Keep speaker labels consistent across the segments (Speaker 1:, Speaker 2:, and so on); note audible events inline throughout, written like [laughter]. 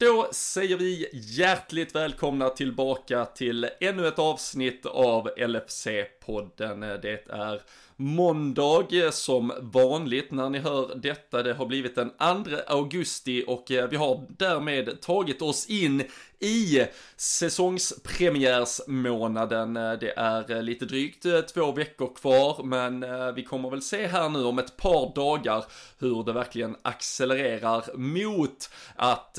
Speaker 1: Då säger vi hjärtligt välkomna tillbaka till ännu ett avsnitt av LFC-podden. Det är måndag som vanligt när ni hör detta. Det har blivit den 2 augusti och eh, vi har därmed tagit oss in i säsongspremiärsmånaden. Det är eh, lite drygt eh, två veckor kvar, men vi kommer väl se här nu om ett par dagar hur det verkligen accelererar mot att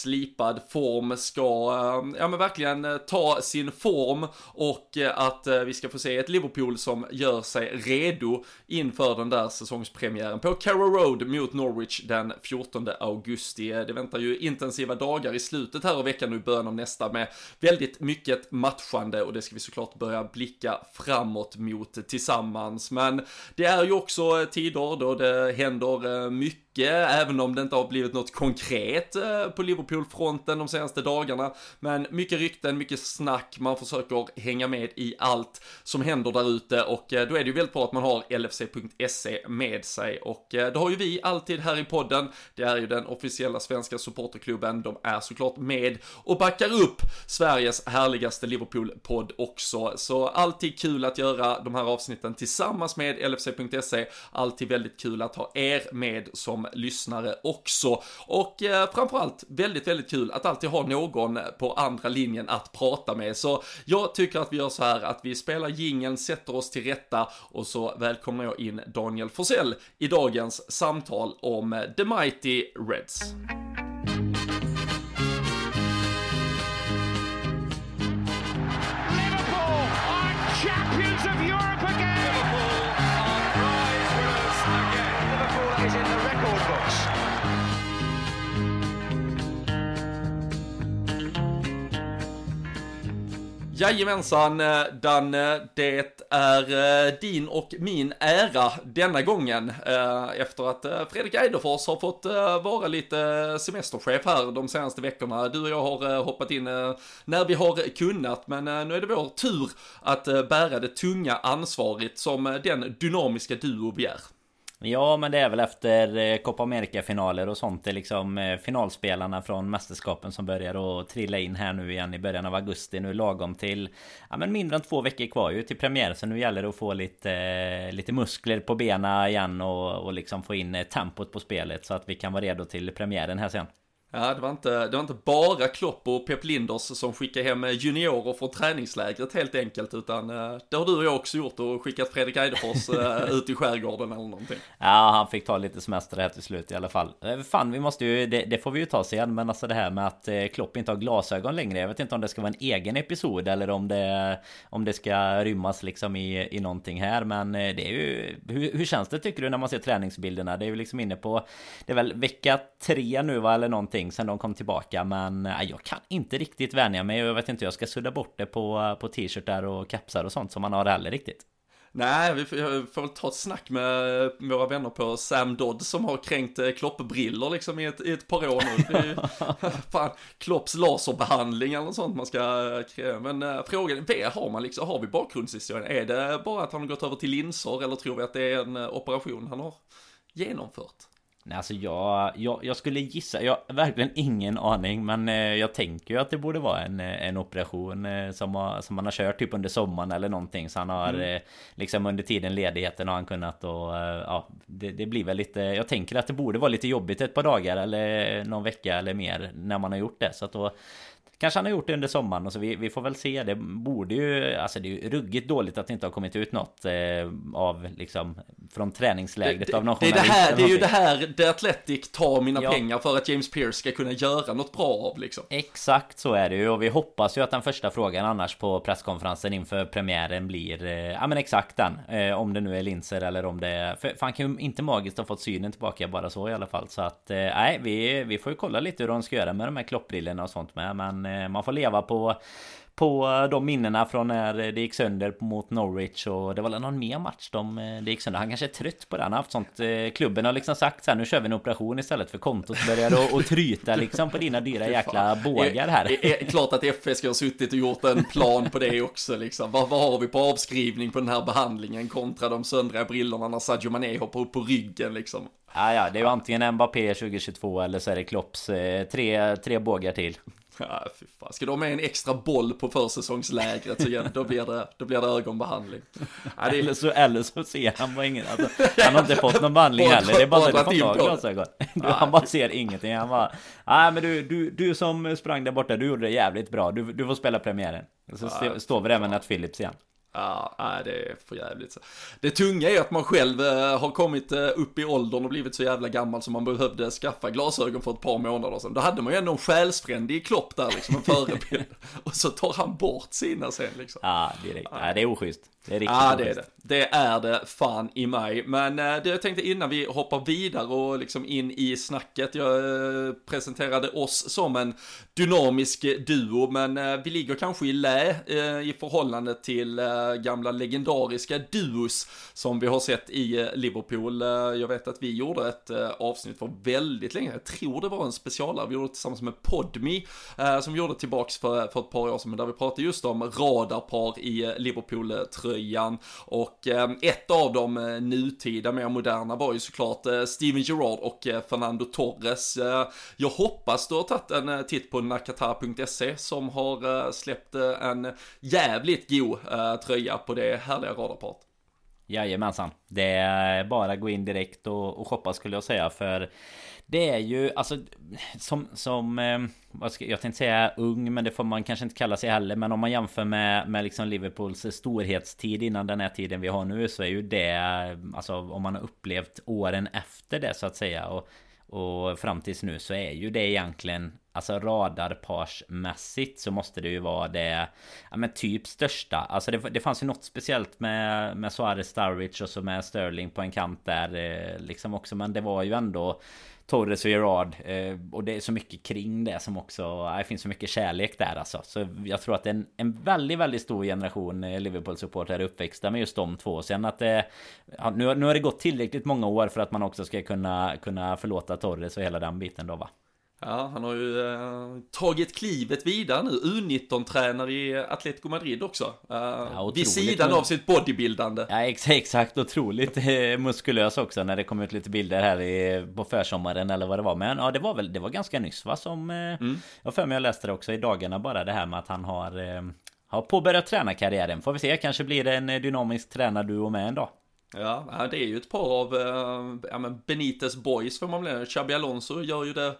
Speaker 1: slipad form ska, eh, ja men verkligen eh, ta sin form och eh, att vi ska få se ett Liverpool som gör sig redo inför den där säsongspremiären på Carrow Road mot Norwich den 14 augusti. Det väntar ju intensiva dagar i slutet här av veckan nu i början av nästa med väldigt mycket matchande och det ska vi såklart börja blicka framåt mot tillsammans. Men det är ju också tider då det händer mycket även om det inte har blivit något konkret eh, på Liverpool-fronten de senaste dagarna. Men mycket rykten, mycket snack, man försöker hänga med i allt som händer där ute och eh, då är det ju väldigt bra att man har LFC.se med sig och eh, det har ju vi alltid här i podden. Det är ju den officiella svenska supporterklubben, de är såklart med och backar upp Sveriges härligaste Liverpool-podd också. Så alltid kul att göra de här avsnitten tillsammans med LFC.se, alltid väldigt kul att ha er med som lyssnare också. Och eh, framförallt väldigt, väldigt kul att alltid ha någon på andra linjen att prata med. Så jag tycker att vi gör så här att vi spelar jingeln, sätter oss till rätta och så välkomnar jag in Daniel Forsell i dagens samtal om The Mighty Reds. Jajamensan eh, Danne, det är eh, din och min ära denna gången eh, efter att Fredrik Eidefors har fått vara lite semesterchef här de senaste veckorna. Du och jag har hoppat in när vi har kunnat, men nu är det vår tur att bära det tunga ansvaret som den dynamiska duo vi är.
Speaker 2: Ja men det är väl efter eh, Copa America-finaler och sånt. Det är liksom eh, finalspelarna från mästerskapen som börjar att trilla in här nu igen i början av augusti. Nu lagom till Ja men mindre än två veckor kvar ju till premiär. Så nu gäller det att få lite eh, Lite muskler på benen igen och, och liksom få in tempot på spelet Så att vi kan vara redo till premiären här sen.
Speaker 1: Ja, det var, inte, det var inte bara Klopp och Pep Linders som skickade hem juniorer från träningslägret helt enkelt, utan eh, det har du och jag också gjort och skickat Fredrik Eidefors eh, [laughs] ut i skärgården eller någonting.
Speaker 2: Ja, han fick ta lite semester här till slut i alla fall. Eh, fan, vi måste ju, det, det får vi ju ta sen, men alltså det här med att Klopp inte har glasögon längre, jag vet inte om det ska vara en egen episod eller om det, om det ska rymmas liksom i, i någonting här, men det är ju, hur, hur känns det tycker du när man ser träningsbilderna? Det är ju liksom inne på, det är väl vecka tre nu va, eller någonting någonting sen de kom tillbaka Men äh, jag kan inte riktigt vänja mig och jag vet inte jag ska sudda bort det på, på t-shirtar och kapsar och sånt som man har heller riktigt
Speaker 1: Nej, vi får, får väl ta ett snack med våra vänner på Sam Dodd som har kränkt eh, kloppbriller liksom i ett, i ett par år nu. Ju, [laughs] fan, Klopps laserbehandling eller något sånt man ska kräva. Men äh, frågan är, har man liksom, har vi bakgrundshistorien? Är det bara att han har gått över till linser eller tror vi att det är en eh, operation han har genomfört?
Speaker 2: Nej, alltså jag, jag, jag, skulle gissa, jag har verkligen ingen aning Men eh, jag tänker ju att det borde vara en, eh, en operation eh, som, har, som man har kört typ under sommaren eller någonting Så han har mm. liksom under tiden ledigheten har han kunnat och ja det, det, blir väl lite Jag tänker att det borde vara lite jobbigt ett par dagar eller någon vecka eller mer när man har gjort det Så att då Kanske han har gjort det under sommaren och så vi, vi får väl se. Det borde ju, alltså det är ju ruggigt dåligt att det inte har kommit ut något eh, av liksom från träningslägret
Speaker 1: det,
Speaker 2: av någon
Speaker 1: det, är det här, det är ju det här The Athletic tar mina ja. pengar för att James Pierce ska kunna göra något bra av liksom.
Speaker 2: Exakt så är det ju och vi hoppas ju att den första frågan annars på presskonferensen inför premiären blir eh, ja men exakt den. Eh, om det nu är linser eller om det är, för fan kan ju inte magiskt ha fått synen tillbaka bara så i alla fall så att eh, nej vi, vi får ju kolla lite hur de ska göra med de här kloppbrillorna och sånt med men Eh, man får leva på på de minnena från när det gick sönder mot Norwich och det var någon mer match de, det gick sönder. Han kanske är trött på det. Han har haft sånt. Klubben har liksom sagt så här, nu kör vi en operation istället för kontot börjar och, och tryta liksom på dina dyra jäkla bågar här.
Speaker 1: Det är klart att FSG har suttit och gjort en plan på det också liksom. Vad, vad har vi på avskrivning på den här behandlingen kontra de söndriga brillorna när Sadio Mané hoppar upp på ryggen liksom.
Speaker 2: Ja, ja, det är ju antingen Mbappé 2022 eller så är det Klopps eh, tre, tre bågar till.
Speaker 1: Ja, fy fan. Ska de ha en extra boll på försäsongslägret så igen, då blir det, då blir det ögonbehandling.
Speaker 2: Ja, det är... eller, så, eller så ser han bara ingen, alltså, [laughs] han har inte fått någon behandling heller. Det är bara så att du får ta glasögon. Han bara ser ingenting. Han bara, nej men du, du, du som sprang där borta, du gjorde det jävligt bra. Du, du får spela premiären. Så ja, står vi där med Nat Phillips igen.
Speaker 1: Ja, nej, det är för jävligt. Det tunga är att man själv eh, har kommit eh, upp i åldern och blivit så jävla gammal som man behövde skaffa glasögon för ett par månader sedan. Då hade man ju ändå en själsfrändig Klopp där, liksom en förebild. [laughs] och så tar han bort sina sen liksom.
Speaker 2: Ja, direkt. Ja, det är oschysst. Det är
Speaker 1: riktigt Ja, det är det. Det är det fan i mig. Men eh, det jag tänkte innan vi hoppar vidare och liksom in i snacket. Jag eh, presenterade oss som en dynamisk duo, men eh, vi ligger kanske i lä i förhållande till gamla legendariska duos som vi har sett i Liverpool. Jag vet att vi gjorde ett avsnitt för väldigt länge, jag tror det var en specialare, vi gjorde det tillsammans med Podmi som gjorde tillbaks för, för ett par år sedan, där vi pratade just om radarpar i Liverpool-tröjan och eh, ett av de eh, nutida, mer moderna var ju såklart eh, Steven Gerrard och Fernando Torres. Jag hoppas du har tagit en titt på nakata.se som har släppt en jävligt god tröja på det härliga radarparet.
Speaker 2: Jajamensan. Det är bara att gå in direkt och, och shoppa skulle jag säga för det är ju alltså som, som eh, vad ska, jag tänkte säga ung men det får man kanske inte kalla sig heller Men om man jämför med, med liksom Liverpools storhetstid innan den här tiden vi har nu så är ju det Alltså om man har upplevt åren efter det så att säga och, och fram tills nu så är ju det egentligen Alltså radarparsmässigt så måste det ju vara det Ja men typ största. Alltså det, det fanns ju något speciellt med Med Suarez Starwich och så med Sterling på en kant där eh, Liksom också men det var ju ändå Torres och Gerard eh, Och det är så mycket kring det som också eh, Det finns så mycket kärlek där alltså. Så jag tror att en, en väldigt väldigt stor generation eh, Liverpool-supportrar är uppväxta med just de två. Sen att det ja, nu, nu har det gått tillräckligt många år för att man också ska kunna Kunna förlåta Torres och hela den biten då va?
Speaker 1: Ja, han har ju eh, tagit klivet vidare nu. U19-tränare i Atletico Madrid också. Eh, ja, vid sidan av sitt bodybuildande.
Speaker 2: Ja, exakt. Otroligt eh, muskulös också när det kom ut lite bilder här i, på försommaren eller vad det var. Men ja, det var väl, det var ganska nyss va? Som, eh, mm. Jag för mig jag läste det också i dagarna bara det här med att han har, eh, har påbörjat tränarkarriären. Får vi se, kanske blir det en eh, dynamisk tränarduo med en dag.
Speaker 1: Ja, det är ju ett par av eh, ja, Benites boys får man väl Xabi Alonso gör ju det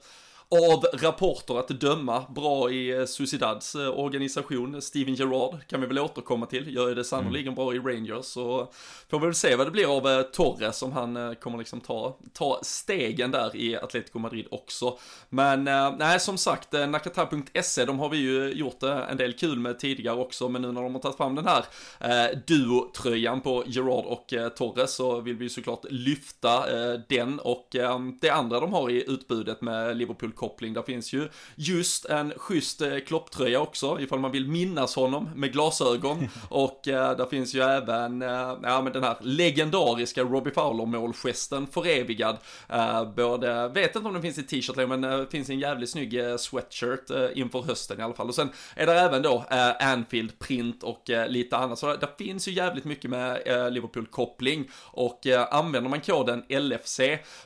Speaker 1: av rapporter att döma bra i eh, Suicidads eh, organisation. Steven Gerrard kan vi väl återkomma till, gör det sannoliken mm. bra i Rangers. Så får vi väl se vad det blir av eh, Torres om han kommer liksom ta, ta stegen där i Atletico Madrid också. Men nej, som sagt, nakata.se, de har vi ju gjort en del kul med tidigare också, men nu när de har tagit fram den här eh, duo-tröjan på Gerard och eh, Torres så vill vi såklart lyfta eh, den och eh, det andra de har i utbudet med Liverpool koppling. Där finns ju just en schysst eh, klopptröja också, ifall man vill minnas honom med glasögon. [laughs] Och eh, där finns ju även, eh, ja men den här legendariska Robbie Fowler-målgesten förevigad. Eh, både, vet inte om den finns i t-shirt men det eh, finns en jävligt snygg eh, sweatshirt eh, inför hösten i alla fall. Och sen är det även då Anfield-print och lite annat. Så det finns ju jävligt mycket med Liverpool-koppling. Och använder man koden LFC,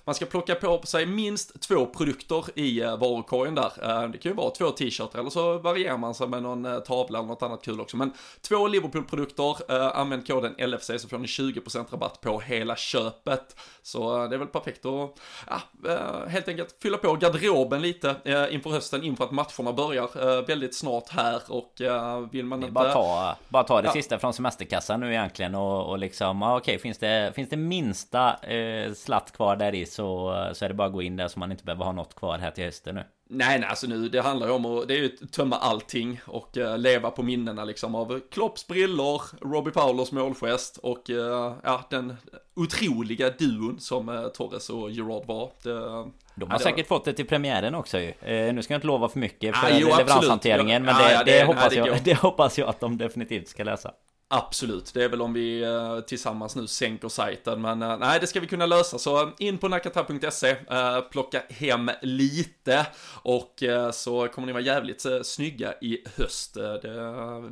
Speaker 1: man ska plocka på sig minst två produkter i varukorgen där. Eh, det kan ju vara två t-shirtar eller så varierar man sig med någon eh, tavla eller något annat kul också. Men två Liverpool-produkter, eh, använd koden LFC så får ni 20% rabatt på hela köpet. Så det är väl perfekt att, ja, helt enkelt fylla på garderoben lite inför hösten, inför att matcherna börjar väldigt snart här och vill man inte...
Speaker 2: Bara ta, bara ta det ja. sista från semesterkassan nu egentligen och, och liksom, okej, okay, finns det, finns det minsta eh, slatt kvar där i så, så är det bara att gå in där så man inte behöver ha något kvar här till gäster nu.
Speaker 1: Nej, nej, alltså nu, det handlar ju om att, det är ju att tömma allting och uh, leva på minnena liksom av Klopps brillor, Robbie Fowlers målgest och uh, ja, den otroliga duon som uh, Torres och Gerard var. Det,
Speaker 2: de har ja, säkert var... fått det till premiären också ju. nu ska jag inte lova för mycket för
Speaker 1: ah, jo,
Speaker 2: leveranshanteringen, men det, det, det, hoppas jag, [laughs] det hoppas jag att de definitivt ska läsa.
Speaker 1: Absolut, det är väl om vi eh, tillsammans nu sänker sajten, men eh, nej, det ska vi kunna lösa. Så eh, in på nakata.se, eh, plocka hem lite och så kommer ni vara jävligt snygga i höst.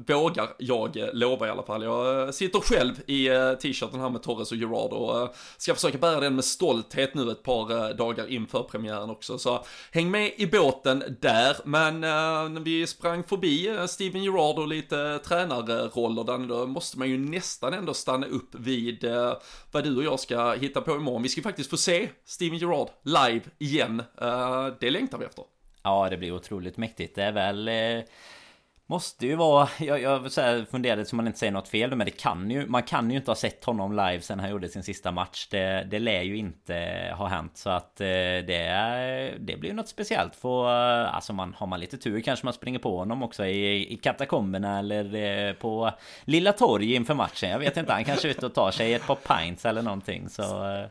Speaker 1: det vågar jag lova i alla fall. Jag sitter själv i t-shirten här med Torres och Gerard och ska försöka bära den med stolthet nu ett par dagar inför premiären också. Så häng med i båten där, men vi sprang förbi Steven Gerard och lite tränarroller där då måste man ju nästan ändå stanna upp vid eh, vad du och jag ska hitta på imorgon. Vi ska ju faktiskt få se Steven Gerrard live igen. Eh, det längtar vi efter.
Speaker 2: Ja, det blir otroligt mäktigt. Det är väl... Eh Måste ju vara, jag, jag så här funderade så man inte säger något fel men det kan ju, man kan ju inte ha sett honom live sen han gjorde sin sista match. Det, det lär ju inte ha hänt så att eh, det, det blir ju något speciellt. För, eh, alltså man, har man lite tur kanske man springer på honom också i, i katakomberna eller eh, på Lilla Torg inför matchen. Jag vet inte, han kanske är ute och tar sig ett par pints eller någonting så...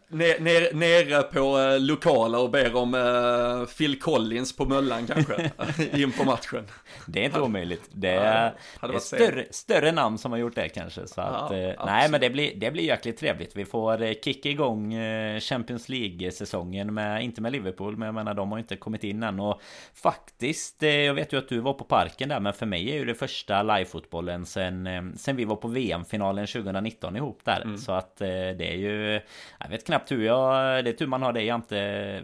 Speaker 1: Nere, nere, nere på lokala och ber om Phil Collins på Möllan kanske [laughs] inför matchen.
Speaker 2: Det är inte omöjligt. Det är, ja, det är större, större, namn som har gjort det kanske. Så att, ja, eh, nej, men det blir, det blir jäkligt trevligt. Vi får eh, kicka igång eh, Champions League-säsongen med, inte med Liverpool, men jag menar de har inte kommit in än. Och faktiskt, jag vet ju att du var på parken där, men för mig är ju det första live-fotbollen sen, sen vi var på VM-finalen 2019 ihop där. Mm. Så att det är ju, jag vet knappt hur jag, det är tur man har det jämte,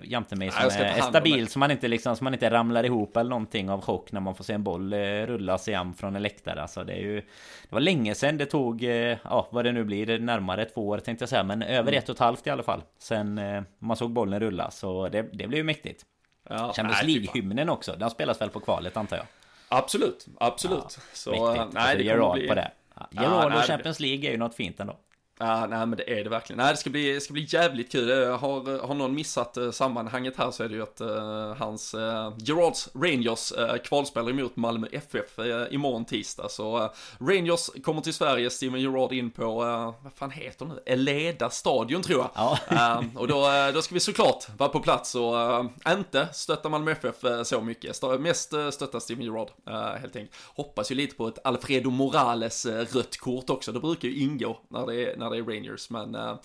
Speaker 2: jämte mig som är stabil, så man inte liksom, så man inte ramlar ihop eller någonting av chock när man får se en boll rulla sig an från en läktare. Alltså det är ju... Det var länge sedan det tog, eh, ja vad det nu blir, närmare två år tänkte jag säga. Men över mm. ett och ett halvt i alla fall. Sen eh, man såg bollen rulla. Så det, det blev ju mäktigt. Ja, Champions League-hymnen också. Den spelas väl på kvalet antar jag?
Speaker 1: Absolut, absolut.
Speaker 2: Ja, så, mäktigt. nej, det kommer bli... på det. Ja, Gerard och Champions League är ju något fint ändå.
Speaker 1: Ja, nej men det är det verkligen. Nej, det ska bli, det ska bli jävligt kul. Har, har någon missat uh, sammanhanget här så är det ju att uh, hans uh, Gerards Rangers uh, kvalspelar emot Malmö FF uh, imorgon tisdag. Så uh, Rangers kommer till Sverige, Steven Gerard in på, vad fan heter det nu? Eleda stadion tror jag. Ja. och då, då ska vi såklart vara på plats och inte stötta Malmö FF så mycket. St mest stötta Steven Gerard helt enkelt. Hoppas ju lite på ett Alfredo Morales rött kort också. Det brukar ju ingå när det är när det är Rangers. Men äh,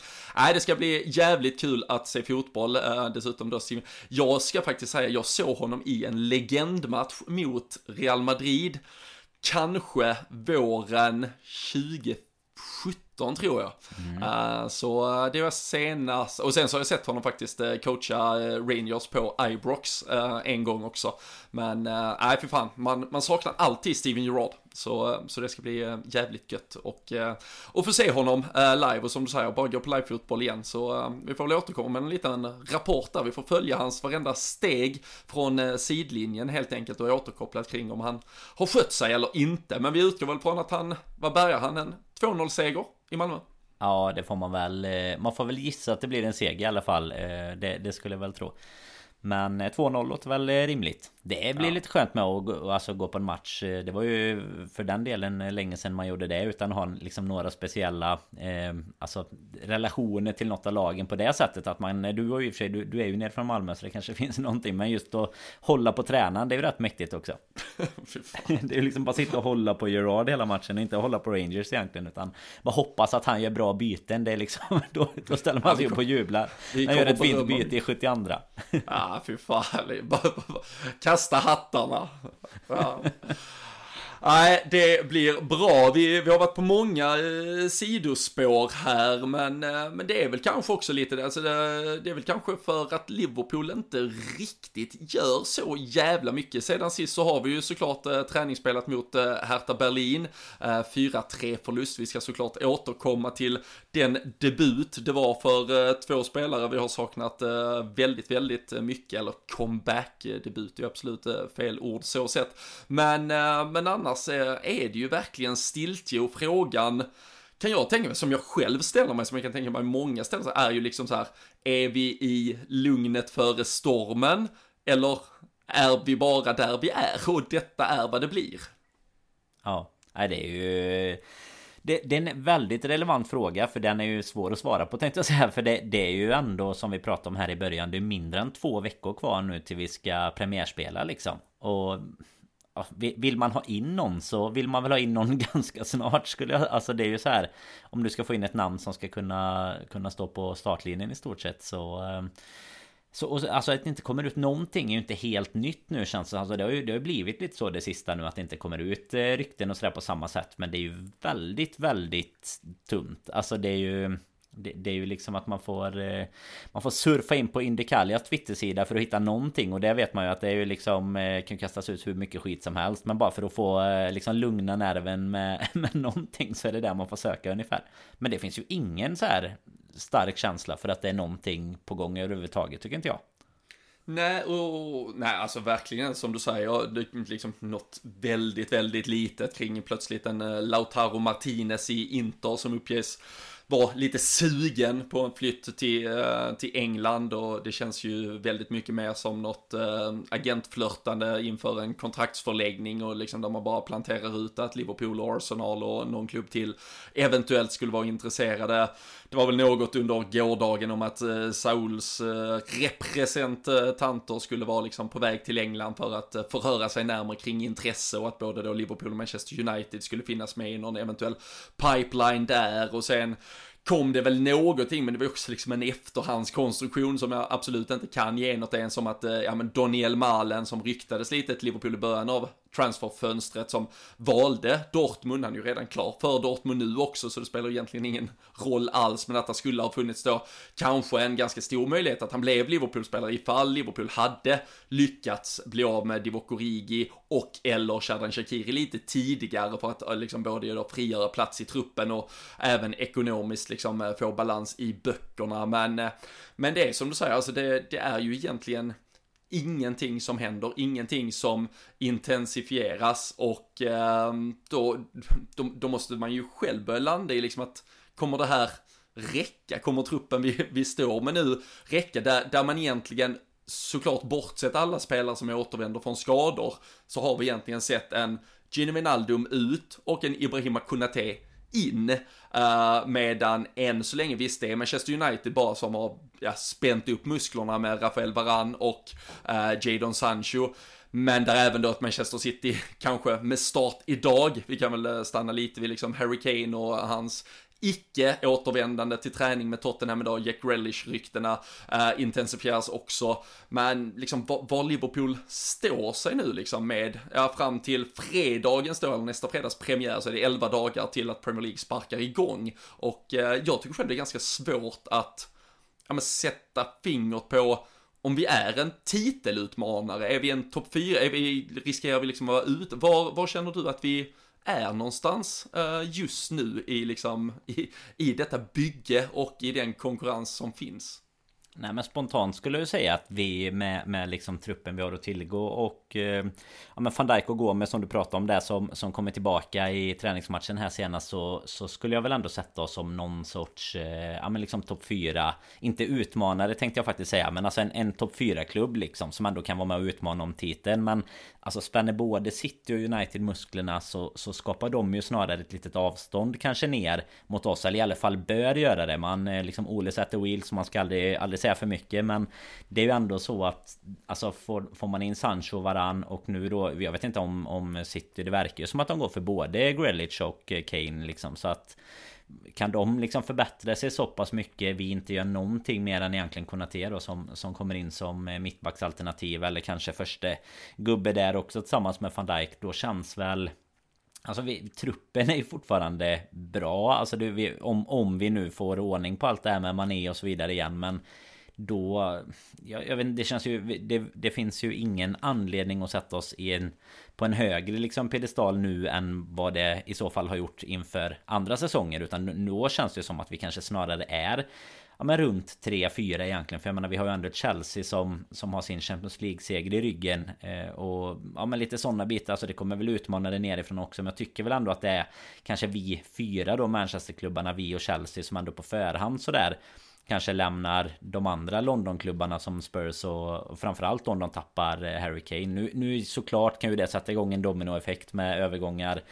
Speaker 1: det ska bli jävligt kul att se fotboll. Äh, dessutom då, jag ska faktiskt säga, jag såg honom i en legendmatch mot Real Madrid. Kanske våren 2017 tror jag. Mm. Uh, så det var senast, och sen så har jag sett honom faktiskt uh, coacha uh, Rangers på Ibrox en gång också. Men nej, för fan, man, man saknar alltid Steven Gerrard. Så, så det ska bli eh, jävligt gött och, eh, och få se honom eh, live och som du säger, bara gå på livefotboll igen. Så vi får väl återkomma med en liten rapport där. Vi får följa hans varenda steg från sidlinjen helt enkelt och återkopplat kring om han har skött sig eller inte. Men vi utgår väl från att han, vad bärgar han, en 2-0 seger i Malmö?
Speaker 2: Ja, det får man väl. Man får väl gissa att det blir en seger i alla fall. Det, det skulle jag väl tro. Men 2-0 låter väl rimligt. Det blir ja. lite skönt med att gå, alltså, gå på en match. Det var ju för den delen länge sedan man gjorde det utan att ha liksom några speciella eh, alltså, relationer till något av lagen på det sättet. Att man, du, har ju för sig, du, du är ju nere från Malmö så det kanske [laughs] finns någonting. Men just att hålla på tränaren, det är ju rätt mäktigt också. [laughs] [laughs] det är ju liksom bara sitta och hålla på Gerard hela matchen och inte hålla på Rangers egentligen. Utan bara hoppas att han gör bra byten. Det är liksom, då, då ställer man sig upp och jublar. Han gör ett fint byte i 72
Speaker 1: ja, fy fan. Kasta hattarna. Ja. Nej, det blir bra. Vi, vi har varit på många eh, sidospår här, men, eh, men det är väl kanske också lite, alltså det, det är väl kanske för att Liverpool inte riktigt gör så jävla mycket. Sedan sist så har vi ju såklart eh, träningsspelat mot eh, Hertha Berlin, eh, 4-3 förlust. Vi ska såklart återkomma till den debut det var för eh, två spelare vi har saknat eh, väldigt, väldigt mycket, eller comeback-debut är absolut eh, fel ord så sett. Men, men annars är det ju verkligen stiltje och frågan kan jag tänka mig, som jag själv ställer mig, som jag kan tänka mig många ställer sig, är ju liksom så här, är vi i lugnet före stormen? Eller är vi bara där vi är och detta är vad det blir.
Speaker 2: Ja, det är ju... Det, det, är en väldigt relevant fråga för den är ju svår att svara på tänkte jag säga. För det, det, är ju ändå som vi pratade om här i början Det är mindre än två veckor kvar nu till vi ska premiärspela liksom. Och ja, Vill man ha in någon så vill man väl ha in någon [laughs] ganska snart skulle jag Alltså det är ju så här Om du ska få in ett namn som ska kunna Kunna stå på startlinjen i stort sett så eh, så, så alltså att det inte kommer ut någonting är ju inte helt nytt nu känns det. Alltså, det har ju det har blivit lite så det sista nu att det inte kommer ut eh, rykten och sådär på samma sätt. Men det är ju väldigt väldigt tunt. Alltså det är ju det, det, är ju liksom att man får eh, Man får surfa in på Indicalias Twittersida för att hitta någonting. Och det vet man ju att det är ju liksom eh, Kan kastas ut hur mycket skit som helst. Men bara för att få eh, liksom lugna nerven med, [laughs] med någonting så är det där man får söka ungefär. Men det finns ju ingen så här stark känsla för att det är någonting på gång överhuvudtaget, tycker inte jag.
Speaker 1: Nej, och, nej, alltså verkligen som du säger, det är liksom något väldigt, väldigt litet kring plötsligt en eh, Lautaro Martinez i Inter som uppges var lite sugen på en flytt till, eh, till England och det känns ju väldigt mycket mer som något eh, agentflörtande inför en kontraktsförläggning och liksom där man bara planterar ut att Liverpool och Arsenal och någon klubb till eventuellt skulle vara intresserade. Det var väl något under gårdagen om att eh, Sauls representanter skulle vara liksom på väg till England för att förhöra sig närmare kring intresse och att både då Liverpool och Manchester United skulle finnas med i någon eventuell pipeline där och sen kom det väl någonting, men det var också liksom en efterhandskonstruktion som jag absolut inte kan ge något. Ens som att, eh, ja men Daniel Malen som ryktades lite till Liverpool i början av transferfönstret som valde Dortmund. Han är ju redan klar för Dortmund nu också, så det spelar egentligen ingen roll alls. Men att det skulle ha funnits då kanske en ganska stor möjlighet att han blev Liverpool-spelare ifall Liverpool hade lyckats bli av med Divock Origi och eller Shadan Shakiri lite tidigare för att eh, liksom både då frigöra plats i truppen och även ekonomiskt liksom eh, få balans i böckerna. Men, eh, men det är som du säger, alltså det, det är ju egentligen ingenting som händer, ingenting som intensifieras och eh, då, då, då, måste man ju själv börja landa i liksom att kommer det här räcka? Kommer truppen vi, vi står med nu räcka? Där, där man egentligen såklart bortsett alla spelare som återvänder från skador så har vi egentligen sett en Gino Wijnaldum ut och en Ibrahima Konate in. Uh, medan än så länge, visst det är Manchester United bara som har ja, spänt upp musklerna med Rafael Varan och uh, Jadon Sancho. Men där även då att Manchester City [laughs] kanske med start idag, vi kan väl eh, stanna lite vid liksom Harry Kane och hans icke återvändande till träning med Tottenham idag, Jack Relish-ryktena eh, intensifieras också. Men liksom var, Liverpool står sig nu liksom med, ja fram till fredagens då, eller nästa fredags premiär så är det 11 dagar till att Premier League sparkar igång. Och eh, jag tycker själv det är ganska svårt att ja, men sätta fingret på om vi är en titelutmanare, är vi en topp 4, är vi, riskerar vi liksom att vara ute? Var, var känner du att vi är någonstans eh, just nu i, liksom, i, i detta bygge och i den konkurrens som finns.
Speaker 2: Nej men spontant skulle jag säga att vi med, med liksom truppen vi har att tillgå och eh, ja, men van Dijk och Gomez som du pratade om där som, som kommer tillbaka i träningsmatchen här senast så, så skulle jag väl ändå sätta oss som någon sorts eh, ja men liksom topp 4 Inte utmanare tänkte jag faktiskt säga men alltså en, en topp 4 klubb liksom som ändå kan vara med och utmana om titeln. Men Alltså spänner både City och United musklerna så, så skapar de ju snarare ett litet avstånd kanske ner mot oss eller i alla fall bör göra det. Man eh, liksom Ole sätter wheels man ska aldrig, aldrig säga för mycket men Det är ju ändå så att Alltså får, får man in Sancho, Varan och nu då Jag vet inte om, om City Det verkar ju som att de går för både Grealish och Kane liksom så att kan de liksom förbättra sig så pass mycket vi inte gör någonting mer än egentligen Konate då som, som kommer in som eh, mittbacksalternativ eller kanske första gubbe där också tillsammans med van Dijk då känns väl Alltså vi, truppen är ju fortfarande bra. Alltså det, vi, om, om vi nu får ordning på allt det här med Mané och så vidare igen men då... Jag, jag vet det känns ju... Det, det, finns ju ingen anledning att sätta oss i en... På en högre liksom pedestal nu än vad det i så fall har gjort inför andra säsonger. Utan då känns det som att vi kanske snarare är... Ja men runt 3-4 egentligen. För jag menar vi har ju ändå Chelsea som, som har sin Champions League-seger i ryggen. Eh, och ja men lite sådana bitar. Alltså det kommer väl utmana det nerifrån också. Men jag tycker väl ändå att det är kanske vi fyra då Manchesterklubbarna, vi och Chelsea som ändå på förhand sådär kanske lämnar de andra Londonklubbarna som Spurs och framförallt om de tappar eh, Harry Kane. Nu, nu såklart kan ju det sätta igång en dominoeffekt med övergångar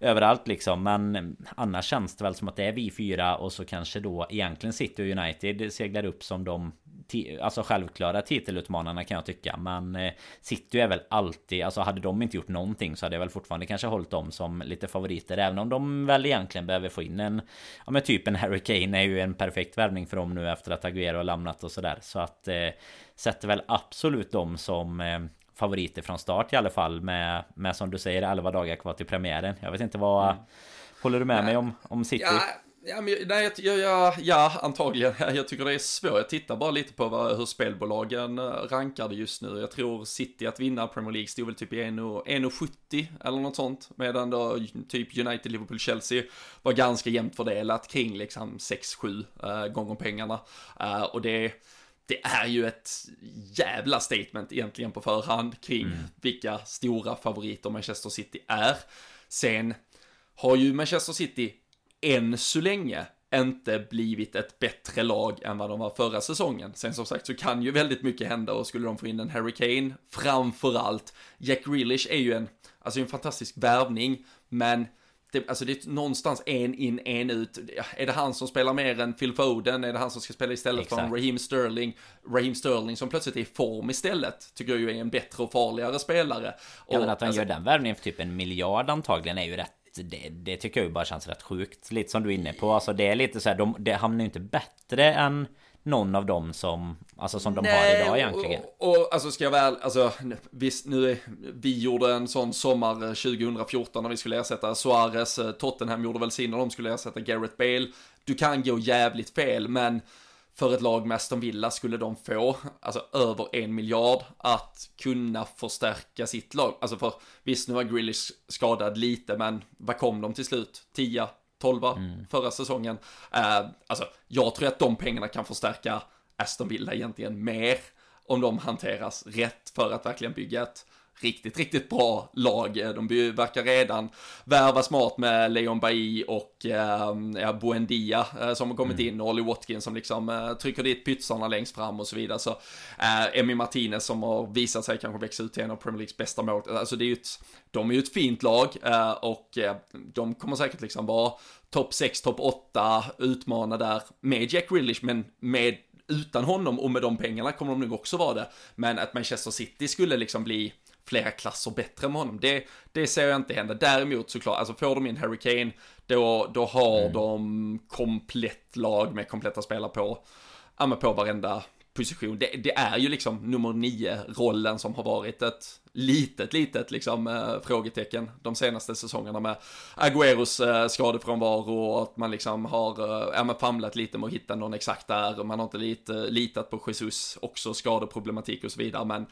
Speaker 2: överallt liksom. Men annars känns det väl som att det är vi fyra och så kanske då egentligen City och United seglar upp som de Alltså självklara titelutmanarna kan jag tycka Men eh, City är väl alltid Alltså hade de inte gjort någonting så hade jag väl fortfarande kanske hållit dem som lite favoriter Även om de väl egentligen behöver få in en Ja men typ en Harry Kane är ju en perfekt värvning för dem nu efter att Agüero har lämnat och sådär Så att eh, Sätter väl absolut dem som eh, favoriter från start i alla fall med, med som du säger 11 dagar kvar till premiären. Jag vet inte vad mm. Håller du med nej. mig om, om City?
Speaker 1: Ja. Ja, men, nej, jag, jag, ja, antagligen. [laughs] Jag tycker det är svårt. Jag tittar bara lite på vad, hur spelbolagen eh, rankar det just nu. Jag tror City att vinna Premier League stod väl typ i 1,70 eller något sånt. Medan då typ United, Liverpool, Chelsea var ganska jämnt fördelat kring liksom 6-7 äh, eh, gånger pengarna. Äh, och det det är ju ett jävla statement egentligen på förhand kring mm. vilka stora favoriter Manchester City är. Sen har ju Manchester City än så länge inte blivit ett bättre lag än vad de var förra säsongen. Sen som sagt så kan ju väldigt mycket hända och skulle de få in en Hurricane framförallt. Jack Grealish är ju en, alltså en fantastisk värvning, men det, alltså det är någonstans en in, en ut. Är det han som spelar mer än Phil Foden? Är det han som ska spela istället Exakt. för Raheem Sterling? Raheem Sterling som plötsligt är i form istället, tycker jag ju är en bättre och farligare spelare. Och,
Speaker 2: ja, men att han alltså, gör den värvningen för typ en miljard antagligen är ju rätt det, det tycker jag ju bara känns rätt sjukt. Lite som du är inne på. Alltså det är lite så här, de, det hamnar ju inte bättre än någon av dem som, alltså som de Nej, har idag egentligen.
Speaker 1: Och, och alltså ska jag väl, alltså visst nu är, vi gjorde en sån sommar 2014 när vi skulle ersätta Suarez, eh, Tottenham gjorde väl sin när de skulle ersätta Gareth Bale. Du kan gå jävligt fel, men för ett lag med Aston Villa skulle de få, alltså över en miljard att kunna förstärka sitt lag. Alltså för visst, nu var Grealish skadad lite, men vad kom de till slut? 10, 12 mm. förra säsongen. Uh, alltså, jag tror att de pengarna kan förstärka Aston Villa egentligen mer om de hanteras rätt för att verkligen bygga ett riktigt, riktigt bra lag. De verkar redan värva smart med Leon Bailly och äh, ja, Buendia äh, som har kommit mm. in och Ollie Watkins som liksom äh, trycker dit pytsarna längst fram och så vidare. Så äh, Emi Martinez som har visat sig kanske växa ut till en av Premier Leagues bästa mål. Alltså det är ju ett, de är ju ett fint lag äh, och äh, de kommer säkert liksom vara topp 6, topp 8, utmana där med Jack Grealish men med utan honom och med de pengarna kommer de nog också vara det. Men att Manchester City skulle liksom bli flera klasser bättre med honom. Det, det ser jag inte hända. Däremot såklart, alltså får de in Harry Kane, då, då har mm. de komplett lag med kompletta spelare på, ja på varenda position. Det, det, är ju liksom nummer nio rollen som har varit ett litet, litet liksom äh, frågetecken de senaste säsongerna med Agüeros äh, skadefrånvaro och att man liksom har äh, ja, men famlat lite med att hitta någon exakt där. Man har inte lite, litat på Jesus, också skadeproblematik och så vidare, men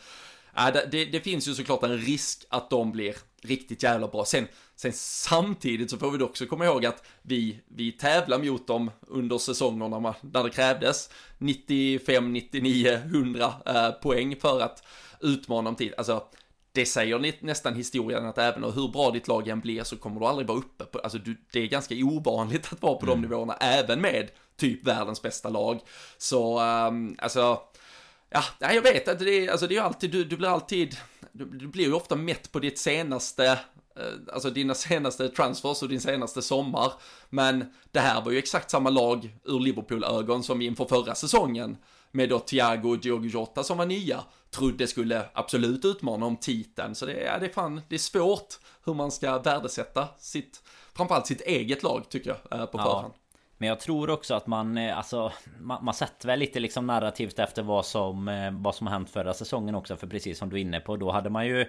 Speaker 1: äh, det, det, finns ju såklart en risk att de blir riktigt jävla bra. Sen, sen samtidigt så får vi också komma ihåg att vi, vi tävlar mot dem under säsongerna där det krävdes 95, 99, 100 äh, poäng för att utmana dem till. Alltså, det säger nästan historien att även hur bra ditt lag än blir så kommer du aldrig vara uppe på, alltså du, det är ganska ovanligt att vara på mm. de nivåerna, även med typ världens bästa lag. Så, um, alltså, Ja, jag vet att det alltså det är ju alltid, du, du blir alltid, du, du blir ju ofta mätt på ditt senaste, eh, alltså dina senaste transfers och din senaste sommar. Men det här var ju exakt samma lag ur Liverpool-ögon som inför förra säsongen. Med då Thiago och Diogo Jota som var nya. Trodde skulle absolut utmana om titeln. Så det, ja, det är fan, det är svårt hur man ska värdesätta sitt, framförallt sitt eget lag tycker jag, eh, på förhand. Ja.
Speaker 2: Men jag tror också att man, eh, alltså, man, man sätter väl lite liksom narrativt efter vad som, eh, vad som har hänt förra säsongen också. För precis som du är inne på, då hade man ju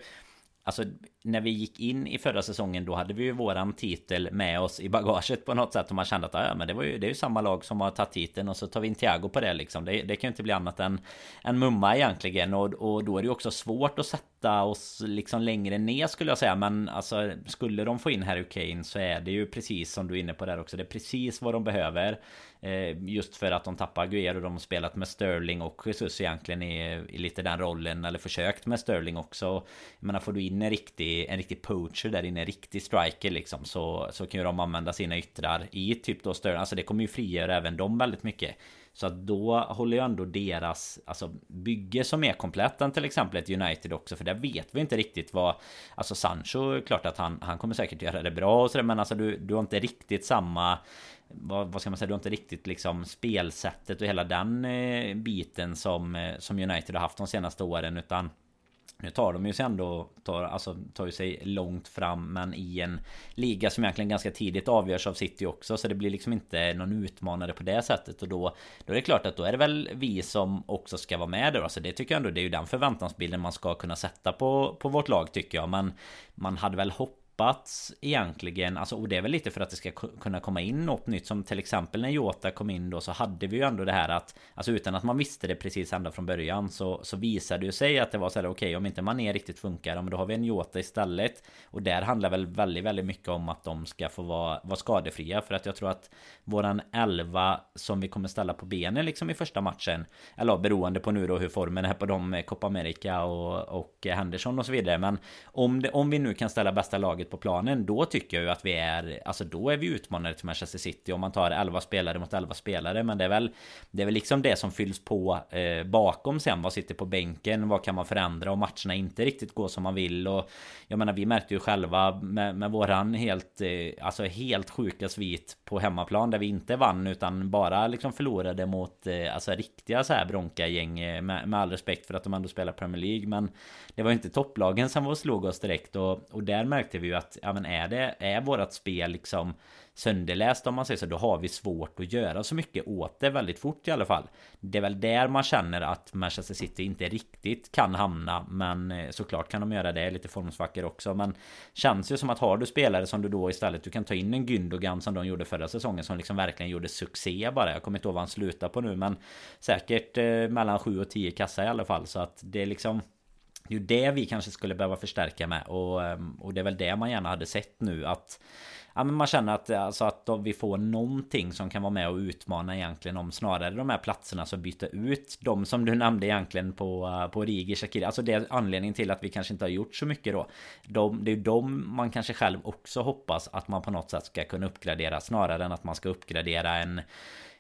Speaker 2: Alltså när vi gick in i förra säsongen då hade vi ju våran titel med oss i bagaget på något sätt och man kände att ah, ja, men det var ju det är ju samma lag som har tagit titeln och så tar vi in Thiago på det liksom. Det, det kan ju inte bli annat än än mumma egentligen och, och då är det ju också svårt att sätta oss liksom längre ner skulle jag säga. Men alltså skulle de få in Harry Kane så är det ju precis som du är inne på där också. Det är precis vad de behöver. Eh, just för att de tappar Aguero. De har spelat med Sterling och Jesus egentligen i, i lite den rollen. Eller försökt med Sterling också. Jag menar får du in en riktig, en riktig poacher där inne. En riktig striker liksom. Så, så kan ju de använda sina yttrar i typ då Sterling. Alltså det kommer ju frigöra även dem väldigt mycket. Så att då håller ju ändå deras alltså, bygge som är komplett än till exempel ett United också. För där vet vi inte riktigt vad... Alltså Sancho, klart att han, han kommer säkert göra det bra och sådär. Men alltså du, du har inte riktigt samma... Vad, vad, ska man säga? Du har inte riktigt liksom spelsättet och hela den eh, biten som, eh, som United har haft de senaste åren. Utan nu tar de ju sig ändå, tar, alltså, tar ju sig långt fram men i en liga som egentligen ganska tidigt avgörs av City också så det blir liksom inte någon utmanare på det sättet och då Då är det klart att då är det väl vi som också ska vara med där alltså det tycker jag ändå det är ju den förväntansbilden man ska kunna sätta på, på vårt lag tycker jag men Man hade väl hoppats tappats egentligen, alltså och det är väl lite för att det ska kunna komma in något nytt. Som till exempel när Jota kom in då så hade vi ju ändå det här att Alltså utan att man visste det precis ända från början så, så visade det ju sig att det var så här okej okay, om inte Mané riktigt funkar, men då har vi en Jota istället. Och där handlar väl väldigt, väldigt mycket om att de ska få vara, vara skadefria. För att jag tror att Våran 11 som vi kommer ställa på benen liksom i första matchen Eller beroende på nu då hur formen är på dem Copa America och, och Henderson och så vidare. Men om, det, om vi nu kan ställa bästa laget laget på planen Då tycker jag ju att vi är Alltså då är vi utmanare till Manchester City. Om man tar 11 spelare mot 11 spelare Men det är väl Det är väl liksom det som fylls på eh, Bakom sen. Vad sitter på bänken? Vad kan man förändra? Om matcherna inte riktigt går som man vill. Och Jag menar vi märkte ju själva Med, med våran helt eh, Alltså helt sjuka svit På hemmaplan där vi inte vann Utan bara liksom förlorade mot eh, Alltså riktiga så här Bronca-gäng eh, med, med all respekt för att de ändå spelar Premier League. Men Det var ju inte topplagen som var och slog oss direkt. Och, och där märkte vi ju att ja, men är det är vårat spel liksom sönderläst om man säger så då har vi svårt att göra så mycket åt det väldigt fort i alla fall. Det är väl där man känner att Manchester City inte riktigt kan hamna men eh, såklart kan de göra det lite formsvackor också men känns ju som att har du spelare som du då istället du kan ta in en Gündogan som de gjorde förra säsongen som liksom verkligen gjorde succé bara. Jag kommer inte ihåg vad han slutar på nu men säkert eh, mellan 7 och 10 kassa i alla fall så att det är liksom det är ju det vi kanske skulle behöva förstärka med och, ehm, och det är väl det man gärna hade sett nu att Ja men man känner att, alltså att vi får någonting som kan vara med och utmana egentligen om snarare de här platserna så byta ut de som du nämnde egentligen på, eh, på Rigi Shakiri. Alltså det är anledningen till att vi kanske inte har gjort så mycket då. De, Det är ju de man kanske själv också hoppas att man på något sätt ska kunna uppgradera snarare än att man ska uppgradera en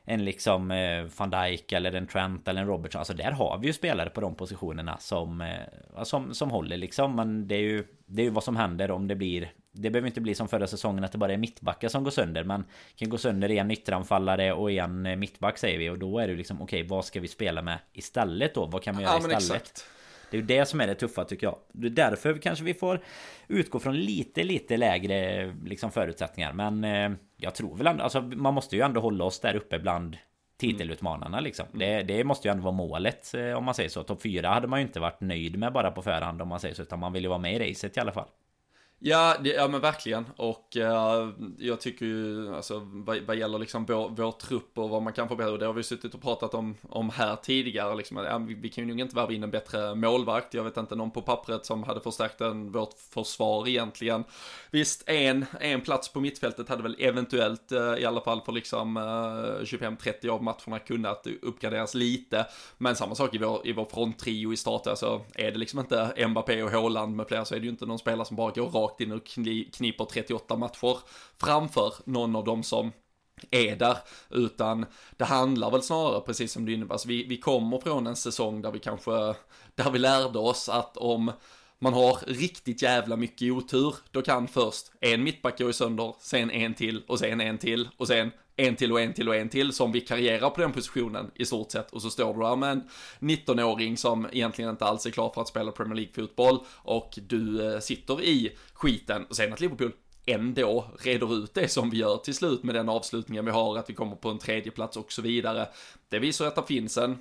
Speaker 2: en liksom eh, van Dijk eller en Trent eller en Robertson. Alltså där har vi ju spelare på de positionerna som, eh, som, som håller liksom. Men det är ju det är ju vad som händer om det blir Det behöver inte bli som förra säsongen att det bara är mittbackar som går sönder Men kan gå sönder en ytteranfallare och en eh, mittback säger vi och då är det liksom okej okay, vad ska vi spela med istället då? Vad kan vi göra ja, istället? Exakt. Det är ju det som är det tuffa tycker jag. Det är därför kanske vi får utgå från lite, lite lägre liksom förutsättningar. Men eh, jag tror väl ändå, alltså man måste ju ändå hålla oss där uppe bland titelutmanarna liksom. Det, det måste ju ändå vara målet eh, om man säger så. Topp 4 hade man ju inte varit nöjd med bara på förhand om man säger så. Utan man vill ju vara med i racet i alla fall.
Speaker 1: Ja, det, ja men verkligen. Och uh, jag tycker ju, alltså vad, vad gäller liksom vår, vår trupp och vad man kan förbättra, det har vi suttit och pratat om, om här tidigare, liksom, ja, vi, vi kan ju nog inte värva in en bättre målvakt. Jag vet inte någon på pappret som hade förstärkt en, vårt försvar egentligen. Visst, en, en plats på mittfältet hade väl eventuellt, uh, i alla fall för liksom eh, uh, 25-30 av matcherna kunnat uppgraderas lite. Men samma sak i vår, i vår fronttrio i start, alltså är det liksom inte Mbappé och Haaland med flera så är det ju inte någon spelare som bara går rakt rakt in och kniper 38 matcher framför någon av dem som är där, utan det handlar väl snarare, precis som du innebär, alltså vi, vi kommer från en säsong där vi kanske, där vi lärde oss att om man har riktigt jävla mycket otur, då kan först en mittback gå sönder, sen en till och sen en till och sen en till och en till och en till som vikarierar på den positionen i stort sett. Och så står du där med en 19-åring som egentligen inte alls är klar för att spela Premier League-fotboll och du eh, sitter i skiten. Och sen att Liverpool ändå reder ut det som vi gör till slut med den avslutningen vi har, att vi kommer på en tredje plats och så vidare. Det visar att det finns en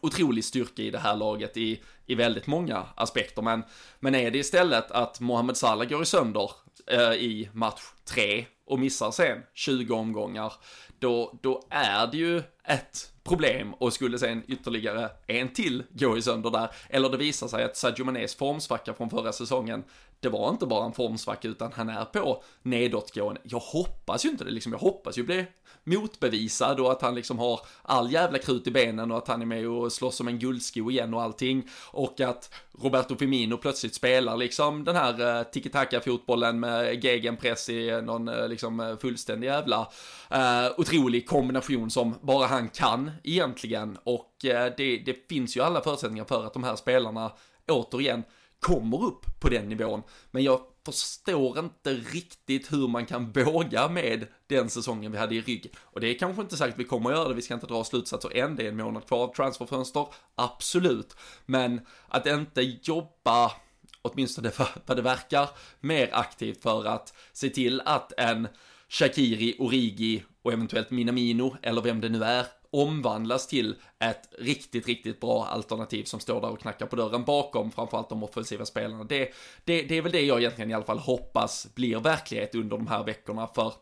Speaker 1: otrolig styrka i det här laget i, i väldigt många aspekter. Men, men är det istället att Mohamed Salah går sönder eh, i match 3 och missar sen 20 omgångar, då, då är det ju ett problem och skulle sen ytterligare en till gå i sönder där. Eller det visar sig att Sadio Manés formsvacka från förra säsongen, det var inte bara en formsvacka utan han är på nedåtgående. Jag hoppas ju inte det liksom, jag hoppas ju bli motbevisad och att han liksom har all jävla krut i benen och att han är med och slåss som en guldsko igen och allting. Och att Roberto Firmino plötsligt spelar liksom den här eh, uh, tiki-taka-fotbollen med gegenpress i någon uh, liksom uh, fullständig jävla uh, otrolig kombination som bara han han kan egentligen och eh, det, det finns ju alla förutsättningar för att de här spelarna återigen kommer upp på den nivån. Men jag förstår inte riktigt hur man kan våga med den säsongen vi hade i rygg. Och det är kanske inte sagt att vi kommer att göra det, vi ska inte dra slutsatser än, det är en månad kvar av transferfönster, absolut. Men att inte jobba åtminstone vad det verkar, mer aktivt för att se till att en Shakiri, Origi och eventuellt Minamino, eller vem det nu är, omvandlas till ett riktigt, riktigt bra alternativ som står där och knackar på dörren bakom framförallt de offensiva spelarna. Det, det, det är väl det jag egentligen i alla fall hoppas blir verklighet under de här veckorna för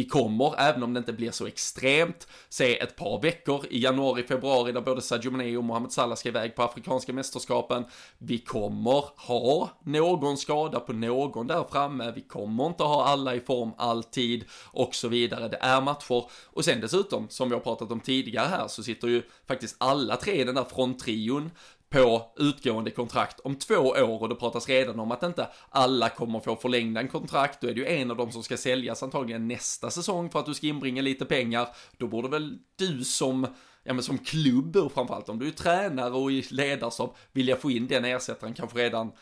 Speaker 1: vi kommer, även om det inte blir så extremt, se ett par veckor i januari, februari där både Sadio Mané och Mohamed Salah ska iväg på Afrikanska mästerskapen. Vi kommer ha någon skada på någon där framme. Vi kommer inte ha alla i form alltid och så vidare. Det är matcher och sen dessutom, som vi har pratat om tidigare här, så sitter ju faktiskt alla tre i den där fronttrion på utgående kontrakt om två år och det pratas redan om att inte alla kommer få förlängda en kontrakt. Då är det ju en av dem som ska säljas antagligen nästa säsong för att du ska inbringa lite pengar. Då borde väl du som ja men som klubb och framförallt om du är tränare och i ledarstab vilja få in den ersättaren kanske redan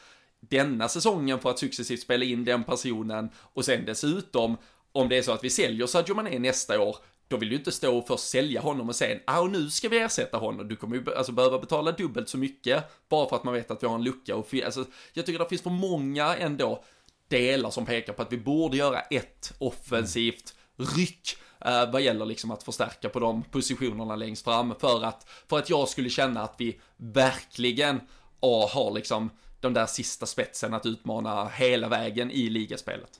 Speaker 1: denna säsongen för att successivt spela in den personen och sen dessutom om det är så att vi säljer Sadio Mané nästa år, då vill du inte stå och först sälja honom och sen, ah, och nu ska vi ersätta honom. Du kommer ju alltså behöva betala dubbelt så mycket bara för att man vet att vi har en lucka och alltså, jag tycker det finns för många ändå delar som pekar på att vi borde göra ett offensivt ryck eh, vad gäller liksom att förstärka på de positionerna längst fram för att, för att jag skulle känna att vi verkligen ah, har liksom de där sista spetsen att utmana hela vägen i ligaspelet.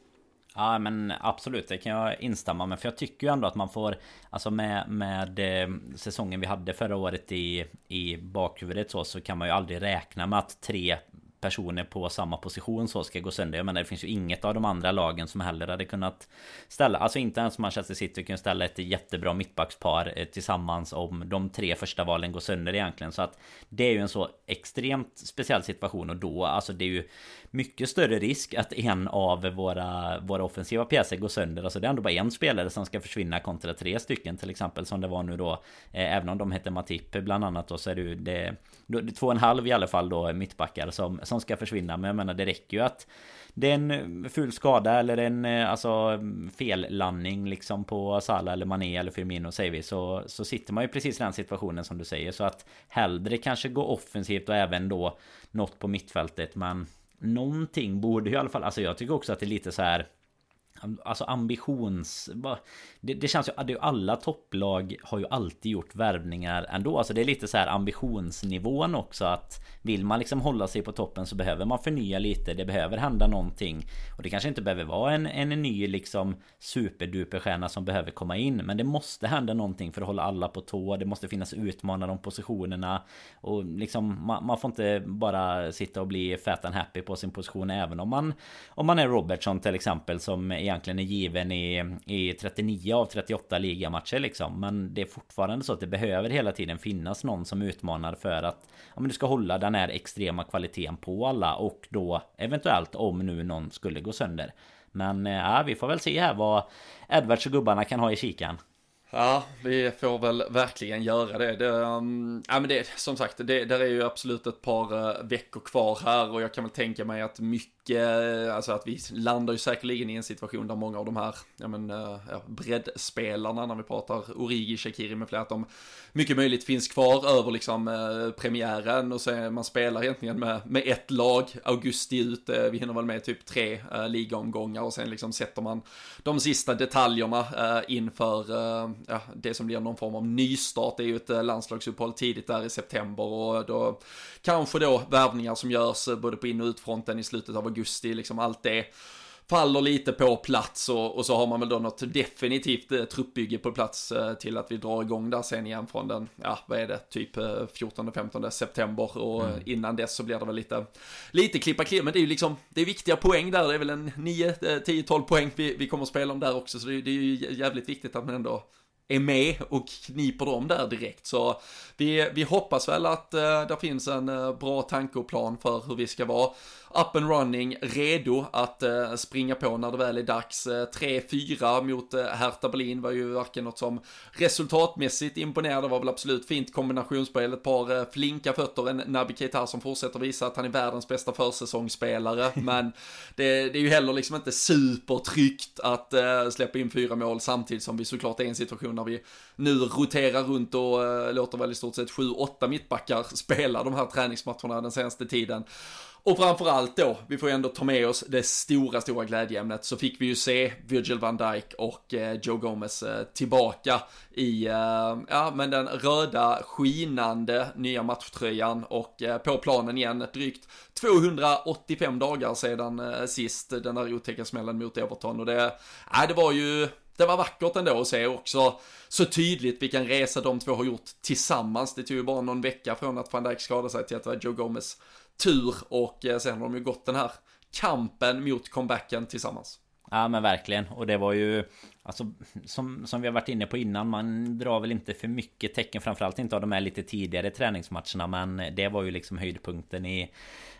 Speaker 2: Ja men absolut, det kan jag instämma med. För jag tycker ju ändå att man får Alltså med, med eh, säsongen vi hade förra året i, i bakhuvudet så, så kan man ju aldrig räkna med att tre personer på samma position så ska gå sönder. Jag menar det finns ju inget av de andra lagen som heller hade kunnat ställa, alltså inte ens Manchester City kunde ställa ett jättebra mittbackspar eh, tillsammans om de tre första valen går sönder egentligen. Så att det är ju en så extremt speciell situation och då, alltså det är ju mycket större risk att en av våra, våra offensiva pjäser går sönder. Alltså det är ändå bara en spelare som ska försvinna kontra tre stycken till exempel som det var nu då. Eh, även om de heter Matip bland annat då så är det ju det, två och en halv i alla fall då mittbackar som, som ska försvinna. Men jag menar det räcker ju att det är en eh, ful skada eller en eh, alltså fellandning liksom på Salah eller Mané eller Firmino säger vi så, så sitter man ju precis i den situationen som du säger så att hellre kanske gå offensivt och även då något på mittfältet men någonting borde ju i alla fall, alltså jag tycker också att det är lite så här Alltså ambitions... Det, det känns ju... att Alla topplag har ju alltid gjort värvningar ändå. Alltså det är lite så här ambitionsnivån också att... Vill man liksom hålla sig på toppen så behöver man förnya lite. Det behöver hända någonting. Och det kanske inte behöver vara en, en ny liksom superduperstjärna som behöver komma in. Men det måste hända någonting för att hålla alla på tå. Det måste finnas utmanare om positionerna. Och liksom man, man, får inte bara sitta och bli fat and happy på sin position. Även om man... Om man är Robertson till exempel som egentligen är given i, i 39 av 38 ligamatcher liksom. Men det är fortfarande så att det behöver hela tiden finnas någon som utmanar för att ja, men du ska hålla den här extrema kvaliteten på alla och då eventuellt om nu någon skulle gå sönder. Men eh, ja, vi får väl se här vad Edwards och gubbarna kan ha i kikan.
Speaker 1: Ja, vi får väl verkligen göra det. det um, ja, men det, som sagt, det där är ju absolut ett par uh, veckor kvar här och jag kan väl tänka mig att mycket eh, alltså att vi landar ju säkerligen i en situation där många av de här, ja men, uh, ja, breddspelarna när vi pratar Origi, Shakiri med flera, att de mycket möjligt finns kvar över liksom uh, premiären och så man spelar egentligen med, med ett lag, augusti ut, vi hinner väl med typ tre uh, ligaomgångar och sen liksom sätter man de sista detaljerna inför ja, det som blir någon form av nystart, är ju ett eh, landslagsuppehåll tidigt där i september och då kanske då värvningar som görs både på in och utfronten i slutet av augusti augusti, liksom allt det faller lite på plats och, och så har man väl då något definitivt eh, truppbygge på plats eh, till att vi drar igång där sen igen från den, ja vad är det, typ eh, 14-15 september och mm. innan dess så blir det väl lite, lite klippa klipp, men det är ju liksom, det är viktiga poäng där, det är väl en 9, 10, 12 poäng vi, vi kommer att spela om där också, så det, det är ju jävligt viktigt att man ändå är med och kniper dem där direkt. Så vi, vi hoppas väl att eh, det finns en eh, bra tanke och plan för hur vi ska vara up and running, redo att uh, springa på när det väl är dags. Uh, 3-4 mot uh, Hertha Berlin var ju varken något som resultatmässigt imponerade, det var väl absolut fint kombinationsspel, ett par uh, flinka fötter, en Naby Keita som fortsätter visa att han är världens bästa försäsongsspelare, [laughs] men det, det, är ju heller liksom inte supertryggt att uh, släppa in fyra mål samtidigt som vi såklart är i en situation där vi nu roterar runt och uh, låter väl i stort sett 7-8 mittbackar [laughs] spela de här träningsmatcherna den senaste tiden. Och framförallt då, vi får ju ändå ta med oss det stora, stora glädjeämnet, så fick vi ju se Virgil van Dijk och eh, Joe Gomez eh, tillbaka i, eh, ja men den röda skinande nya matchtröjan. Och på planen igen, drygt 285 dagar sedan sist, den där otäcka smällen mot Everton. Och det, ja det var ju det var vackert ändå att se också så tydligt vilken resa de två har gjort tillsammans. Det tog ju bara någon vecka från att van Dijk skadade sig till att det var Joe Gomez tur och eh, sen har de ju gått den här kampen mot comebacken tillsammans.
Speaker 2: Ja men verkligen och det var ju Alltså som, som vi har varit inne på innan Man drar väl inte för mycket tecken Framförallt inte av de här lite tidigare träningsmatcherna Men det var ju liksom höjdpunkten i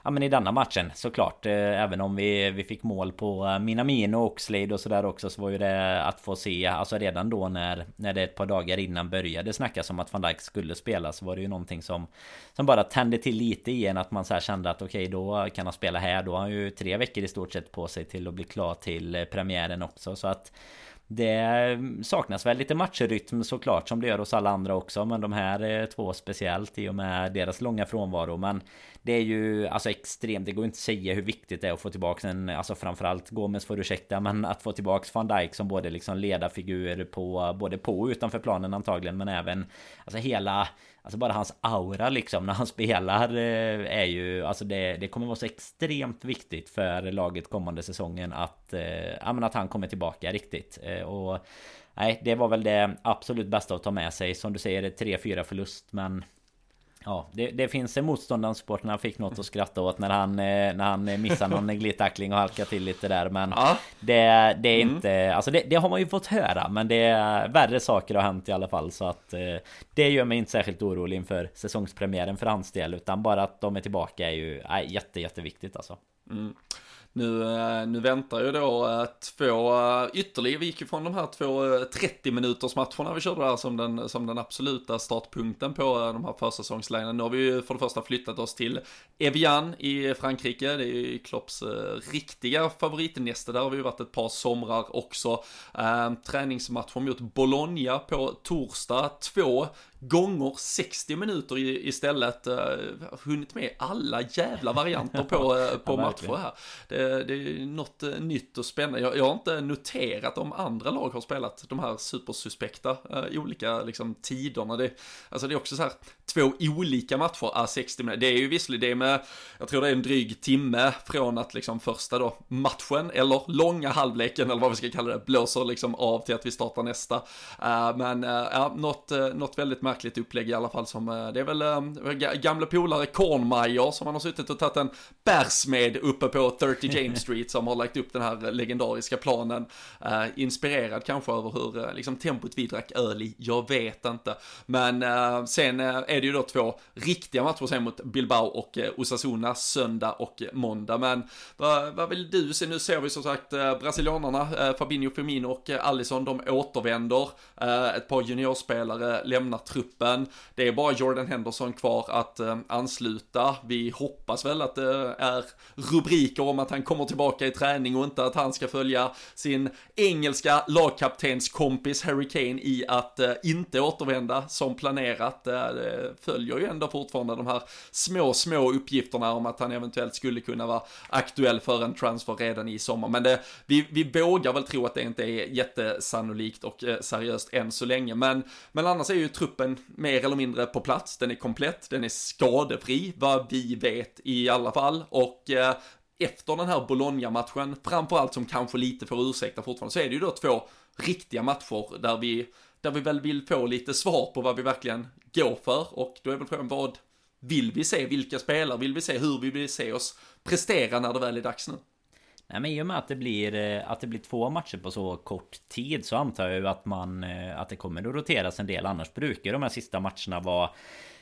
Speaker 2: Ja men i denna matchen såklart. Eh, även om vi, vi fick mål på eh, Minamino och Oxlade och sådär också Så var ju det att få se Alltså redan då när När det ett par dagar innan började snackas om att van Dijk skulle spela Så var det ju någonting som Som bara tände till lite igen Att man så här kände att okej okay, då kan han spela här. Då har han ju tre veckor i stort sett på sig till att bli klar till eh, premiären också Så att det saknas väl lite matchrytm såklart som det gör hos alla andra också Men de här eh, två speciellt i och med deras långa frånvaro. Men det är ju alltså extremt, det går inte att säga hur viktigt det är att få tillbaka en, alltså framförallt Gomes får ursäkta, men att få tillbaka van Dijk som både liksom ledarfigur på, både på och utanför planen antagligen, men även alltså hela Alltså bara hans aura liksom när han [laughs] spelar eh, är ju Alltså det, det kommer vara så extremt viktigt för laget kommande säsongen att eh, Ja men att han kommer tillbaka riktigt. Eh, och Nej det var väl det absolut bästa att ta med sig. Som du säger 3-4 förlust men Ja, det, det finns en motståndarsporterna fick något att skratta åt när han, eh, när han missade någon glidtackling och halkade till lite där Men ja. det, det är mm. inte, alltså det, det, har man ju fått höra Men det är värre saker har hänt i alla fall Så att eh, det gör mig inte särskilt orolig inför säsongspremiären för hans del Utan bara att de är tillbaka är ju är jätte, jätteviktigt alltså
Speaker 1: mm. Nu, eh, nu väntar ju då eh, två eh, ytterligare, vi gick ju från de här två 30 minuters matcherna vi körde där som den, som den absoluta startpunkten på de här försäsongslägren. Nu har vi ju för det första flyttat oss till Evian i Frankrike, det är ju Klopps riktiga favoritnäste, där har vi ju varit ett par somrar också. Träningsmatcher mot Bologna på torsdag, två gånger 60 minuter istället. Uh, hunnit med alla jävla varianter på, [laughs] uh, på ja, matcher här. Det, det, är något uh, nytt och spännande. Jag, jag, har inte noterat om andra lag har spelat de här supersuspekta uh, olika liksom, tiderna. Det, alltså det är också så här två olika matcher är 60 minuter. Det är ju visserligen det med, jag tror det är en dryg timme från att liksom första då matchen eller långa halvleken eller vad vi ska kalla det blåser liksom av till att vi startar nästa. men ja, något, något väldigt märkligt upplägg i alla fall som, eh, det är väl äh, gamla polare Kornmeier som han har suttit och tagit en bärs med uppe på 30 James [laughs] Street som har lagt upp den här legendariska planen. Äh, inspirerad kanske över hur liksom tempot vi drack öl i, jag vet inte. Men äh, sen är det ju då två riktiga matcher sen mot Bilbao och Osasuna söndag och måndag. Men vad, vad vill du se? Nu ser vi som sagt brasilianarna, Fabinho Firmino och Allison, de återvänder. Ett par juniorspelare lämnar truppen. Det är bara Jordan Henderson kvar att eh, ansluta. Vi hoppas väl att det eh, är rubriker om att han kommer tillbaka i träning och inte att han ska följa sin engelska lagkaptenskompis Harry Kane i att eh, inte återvända som planerat. Eh, det följer ju ändå fortfarande de här små, små uppgifterna om att han eventuellt skulle kunna vara aktuell för en transfer redan i sommar. Men det, vi, vi vågar väl tro att det inte är jättesannolikt och eh, seriöst än så länge. Men, men annars är ju truppen den mer eller mindre på plats, den är komplett, den är skadefri, vad vi vet i alla fall. Och eh, efter den här Bologna-matchen, framförallt som kanske lite får ursäkta fortfarande, så är det ju då två riktiga matcher där vi, där vi väl vill få lite svar på vad vi verkligen går för. Och då är väl frågan vad vill vi se? Vilka spelare vill vi se? Hur vill vi se oss prestera när det väl är dags nu?
Speaker 2: Nej men i och med att det blir eh, Att det blir två matcher på så kort tid Så antar jag ju att man eh, Att det kommer att roteras en del. Annars brukar de här sista matcherna vara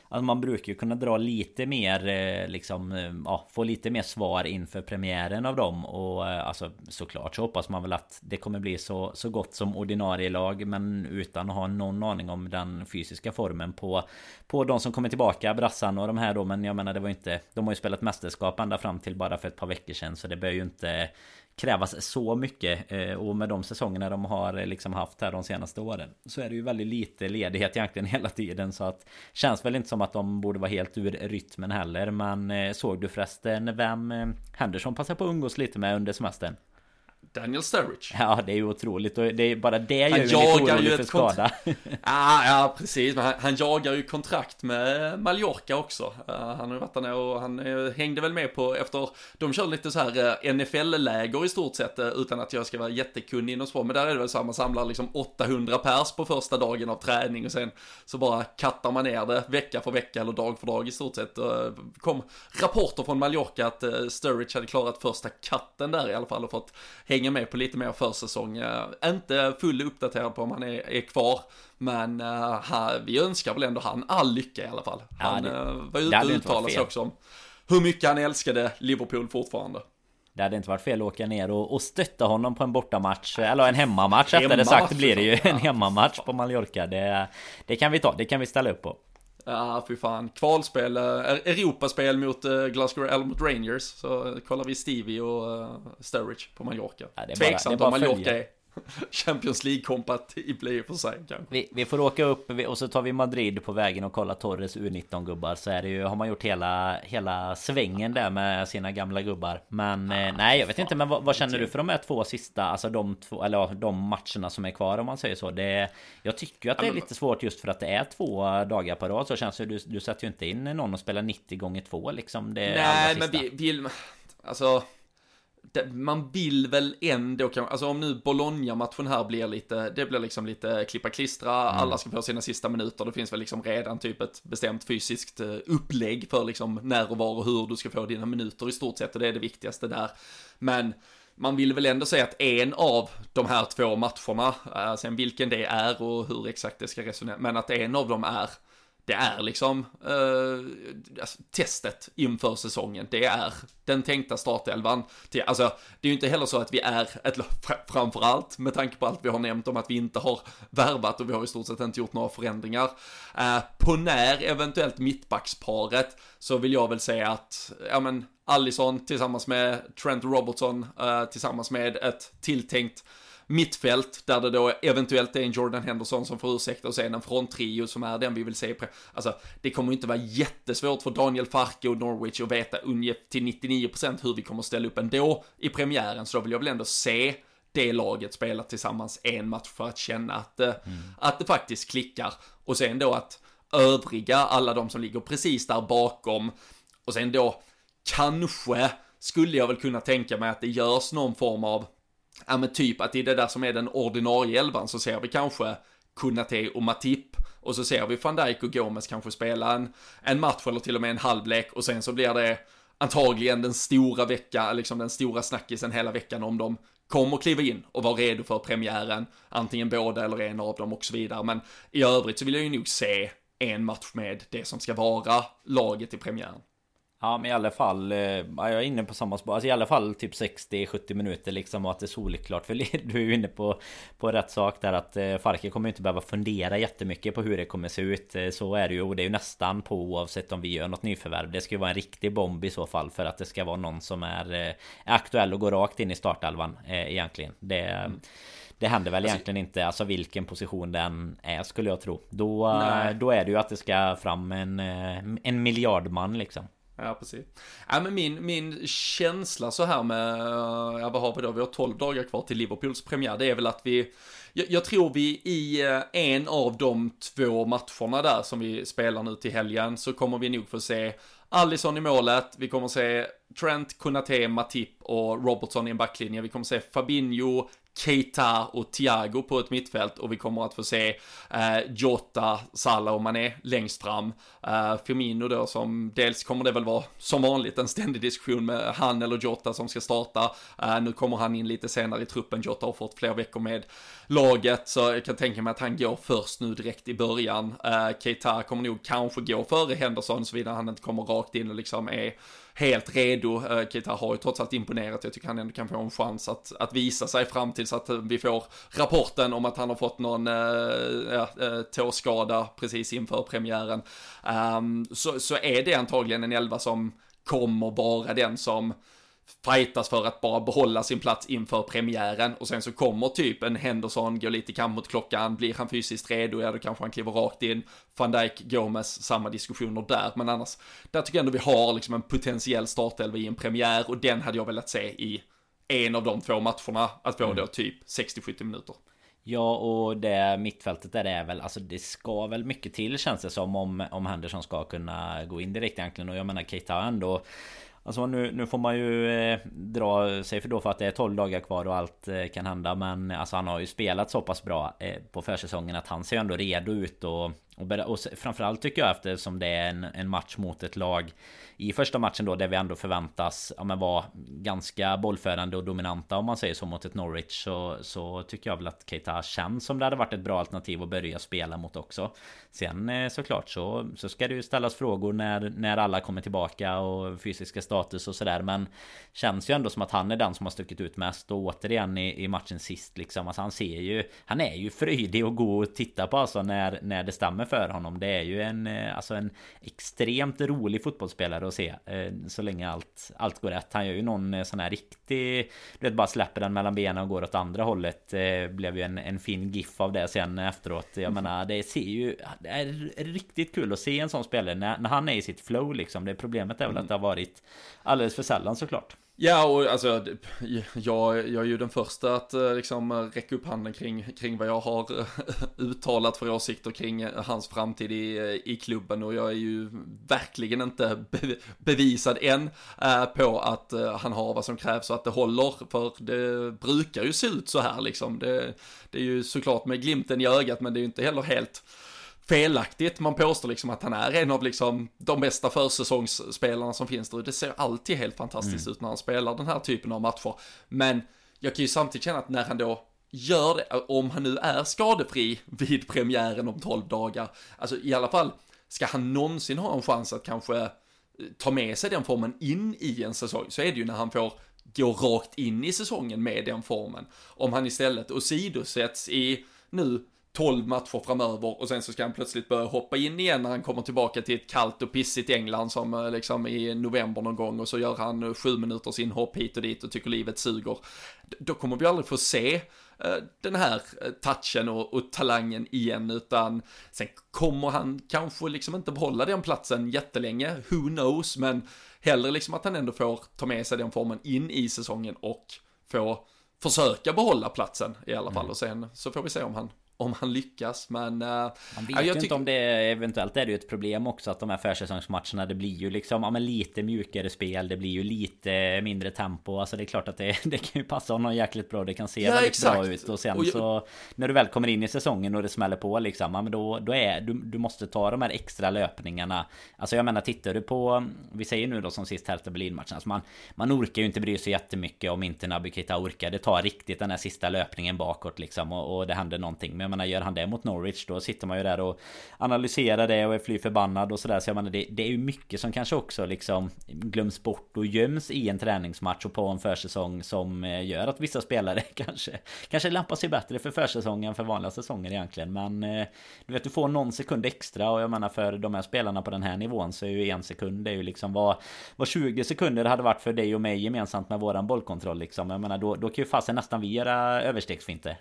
Speaker 2: Alltså man brukar ju kunna dra lite mer eh, liksom eh, Ja få lite mer svar inför premiären av dem. Och eh, alltså såklart så hoppas man väl att det kommer bli så, så gott som ordinarie lag Men utan att ha någon aning om den fysiska formen på På de som kommer tillbaka Brassan och de här då. Men jag menar det var ju inte De har ju spelat mästerskap ända fram till bara för ett par veckor sedan Så det bör ju inte krävas så mycket eh, och med de säsongerna de har eh, liksom haft här de senaste åren så är det ju väldigt lite ledighet egentligen [laughs] hela tiden så att känns väl inte som att de borde vara helt ur rytmen heller men eh, såg du förresten vem Henderson passar på att umgås lite med under semestern?
Speaker 1: Daniel Sturridge.
Speaker 2: Ja, det är ju otroligt och det är bara det gör ju lite orolig för skada. [laughs]
Speaker 1: ah, ja, precis. Men han, han, jagar ju kontrakt med Mallorca också. Uh, han har ju varit där och han uh, hängde väl med på efter, de kör lite så här uh, eh, NFL-läger i stort sett utan att jag ska vara jättekunnig inom sport. Men där är det väl så att man samlar liksom 800 pers på första dagen av träning och sen så bara kattar man ner det vecka för vecka eller dag för dag i stort sett. kom rapporter från Mallorca att Sturridge hade klarat första katten där i alla fall och fått hänga med på lite mer försäsong. Uh, inte full uppdaterad på om han är, är kvar. Men uh, här, vi önskar väl ändå han all lycka i alla fall. Han ja, det, uh, var ute och uttalade sig också om hur mycket han älskade Liverpool fortfarande.
Speaker 2: Det hade inte varit fel att åka ner och, och stötta honom på en bortamatch Eller en hemmamatch efter det sagt blir det ju en hemmamatch på Mallorca det, det kan vi ta, det kan vi ställa upp på
Speaker 1: Ja, fy fan. Kvalspel, Europaspel mot Glasgow, eller mot Rangers. Så kollar vi Stevie och Sturridge på Mallorca. Ja, Tveksamt om Mallorca är. [laughs] Champions League-kompatibla i och för sig kanske.
Speaker 2: Vi, vi, får åka upp och så tar vi Madrid på vägen och kolla Torres U19-gubbar. Så är det ju, har man gjort hela, hela svängen där med sina gamla gubbar. Men eh, nej, jag vet inte. Men vad, vad, känner du för de här två sista, alltså de två, eller de matcherna som är kvar om man säger så? Det, jag tycker ju att det är lite svårt just för att det är två dagar på rad. Så känns det, du, du sätter ju inte in någon och spelar 90 gånger två liksom. Det
Speaker 1: nej, men vi vill, alltså man vill väl ändå, alltså om nu Bologna-matchen här blir lite, det blir liksom lite klippa klistra, mm. alla ska få sina sista minuter, det finns väl liksom redan typ ett bestämt fysiskt eh, upplägg för liksom när och var och hur du ska få dina minuter i stort sett och det är det viktigaste där. Men man vill väl ändå säga att en av de här två matcherna, eh, sen vilken det är och hur exakt det ska resonera, men att en av dem är det är liksom eh, alltså, testet inför säsongen. Det är den tänkta startelvan. Alltså, det är ju inte heller så att vi är ett framförallt med tanke på allt vi har nämnt om att vi inte har värvat och vi har i stort sett inte gjort några förändringar. Eh, på när eventuellt mittbacksparet så vill jag väl säga att, ja men, Allison tillsammans med Trent Robertson eh, tillsammans med ett tilltänkt mittfält där det då eventuellt är en Jordan Henderson som får ursäkta och sen en fronttrio som är den vi vill se. Alltså, det kommer inte vara jättesvårt för Daniel Farke och Norwich att veta ungefär till 99% hur vi kommer att ställa upp ändå i premiären, så då vill jag väl ändå se det laget spela tillsammans en match för att känna att, mm. att det faktiskt klickar. Och sen då att övriga, alla de som ligger precis där bakom, och sen då kanske skulle jag väl kunna tänka mig att det görs någon form av ja men typ att i det där som är den ordinarie elvan så ser vi kanske Kunate och Matip och så ser vi van Dijk och Gomes kanske spela en, en match eller till och med en halvlek och sen så blir det antagligen den stora vecka, liksom den stora snackisen hela veckan om de kommer kliva in och vara redo för premiären, antingen båda eller en av dem och så vidare. Men i övrigt så vill jag ju nog se en match med det som ska vara laget i premiären.
Speaker 2: Ja men i alla fall eh, Jag är inne på samma spår. Alltså i alla fall typ 60-70 minuter liksom Och att det är solklart. För [laughs] du är ju inne på På rätt sak där att eh, Farke kommer inte behöva fundera jättemycket på hur det kommer se ut. Eh, Så är det ju Och det är ju nästan på oavsett om vi gör något nyförvärv. Det ska ju vara en riktig bomb i så fall För att det ska vara någon som är, är aktuell och går rakt in i startelvan Egentligen. Det mm. Det händer väl alltså, egentligen inte Alltså vilken position den är skulle jag tro. Då, då är det ju att det ska fram en, en miljardman liksom
Speaker 1: Ja, precis. Ja, men min, min känsla så här med, eh, ja vad har vi då, vi har 12 dagar kvar till Liverpools premiär, det är väl att vi, jag, jag, tror vi i eh, en av de två matcherna där som vi spelar nu till helgen så kommer vi nog få se Allison i målet, vi kommer se Trent, Kunate, Matip och Robertson i en backlinje, vi kommer se Fabinho, Keita och Thiago på ett mittfält och vi kommer att få se eh, Jota, Salah och Mané längst fram. Eh, Firmino då som, dels kommer det väl vara som vanligt en ständig diskussion med han eller Jota som ska starta. Eh, nu kommer han in lite senare i truppen, Jota har fått fler veckor med laget, så jag kan tänka mig att han går först nu direkt i början. Eh, Keita kommer nog kanske gå före Henderson såvida han inte kommer rakt in och liksom är helt redo. Eh, Keita har ju trots allt imponerat. Jag tycker han ändå kan få en chans att, att visa sig fram tills att eh, vi får rapporten om att han har fått någon eh, äh, tåskada precis inför premiären. Um, så, så är det antagligen en elva som kommer vara den som fightas för att bara behålla sin plats inför premiären och sen så kommer typ en Henderson, gå lite kamp mot klockan, blir han fysiskt redo, ja då kanske han kliver rakt in. Van Dijk, Gomes, samma diskussioner där, men annars, där tycker jag ändå vi har liksom en potentiell startelva i en premiär och den hade jag velat se i en av de två matcherna, att få mm. då typ 60-70 minuter.
Speaker 2: Ja, och det mittfältet där är väl, alltså det ska väl mycket till känns det som om, om Henderson ska kunna gå in direkt egentligen. Och jag menar Keita ändå Alltså nu, nu får man ju eh, dra sig för då för att det är 12 dagar kvar och allt eh, kan hända. Men alltså han har ju spelat så pass bra eh, på försäsongen att han ser ändå redo ut och, och, och framförallt tycker jag eftersom det är en, en match mot ett lag i första matchen då där vi ändå förväntas ja, men vara ganska bollförande och dominanta om man säger så mot ett Norwich så, så tycker jag väl att Keita känns som det hade varit ett bra alternativ att börja spela mot också. Sen eh, såklart så, så ska det ju ställas frågor när, när alla kommer tillbaka och fysiska status och sådär men känns ju ändå som att han är den som har stuckit ut mest och återigen i, i matchen sist liksom alltså han ser ju han är ju fröjdig och god att titta på alltså när, när det stämmer för honom. Det är ju en eh, alltså en extremt rolig fotbollsspelare att se eh, Så länge allt, allt går rätt. Han gör ju någon eh, sån här riktig Du vet bara släpper den mellan benen och går åt andra hållet. Eh, Blev ju en, en fin GIF av det sen efteråt. Jag menar det ser ju Det är riktigt kul att se en sån spelare när, när han är i sitt flow liksom. Det problemet är väl att det har varit Alldeles för sällan såklart
Speaker 1: Ja, och alltså, jag, jag är ju den första att eh, liksom räcka upp handen kring, kring vad jag har eh, [laughs] uttalat för åsikter kring eh, hans framtid i, i klubben och jag är ju verkligen inte bevisad än på att han har vad som krävs och att det håller, för det brukar ju se ut så här liksom. Det, det är ju såklart med glimten i ögat, men det är ju inte heller helt felaktigt. Man påstår liksom att han är en av liksom de bästa försäsongsspelarna som finns där. Det ser alltid helt fantastiskt mm. ut när han spelar den här typen av matcher. Men jag kan ju samtidigt känna att när han då gör det, om han nu är skadefri vid premiären om 12 dagar, alltså i alla fall, ska han någonsin ha en chans att kanske eh, ta med sig den formen in i en säsong, så är det ju när han får gå rakt in i säsongen med den formen. Om han istället åsidosätts i nu 12 matcher framöver och sen så ska han plötsligt börja hoppa in igen när han kommer tillbaka till ett kallt och pissigt England som eh, liksom i november någon gång och så gör han eh, sju minuters inhopp hit och dit och tycker livet suger. Då kommer vi aldrig få se eh, den här touchen och, och, talangen igen utan sen kommer han kanske liksom inte behålla den platsen jättelänge, who knows, men hellre liksom att han ändå får ta med sig den formen in i säsongen och få försöka behålla platsen i alla fall mm. och sen så får vi se om han om han lyckas, men... Uh,
Speaker 2: Man vet ju inte om det eventuellt är det ju ett problem också att de här försäsongsmatcherna det blir ju liksom ja, men lite mjukare spel, det blir ju lite mindre tempo. Alltså det är klart att det, [laughs] det kan ju passa honom jäkligt bra, det kan se ja, väldigt exakt. bra ut och sen och jag... så när du väl kommer in i säsongen och det smäller på liksom, ja, men då, då är du, du måste ta de här extra löpningarna. Alltså jag menar tittar du på, vi säger nu då som sist Hertha Berlin-matchen, alltså man, man orkar ju inte bry sig jättemycket om inte Naby Keita orkar. Det tar riktigt den här sista löpningen bakåt liksom och, och det händer någonting. Men jag menar gör han det mot Norwich då sitter man ju där och analyserar det och är fly förbannad och sådär. Så jag menar det, det är ju mycket som kanske också liksom glöms bort och göms i en träningsmatch och på en försäsong som eh, gör att vissa spelare [laughs] kanske kanske lampar sig bättre för försäsongen för vanliga säsonger egentligen. Men eh, du vet du får någon sekund extra och jag menar för de här spelarna på den här nivån så är ju en sekund det är ju liksom vad, vad 20 sekunder hade varit för dig och mig gemensamt med våran bollkontroll liksom. Jag menar då, då kan ju fasen nästan vi göra överstegsfinter.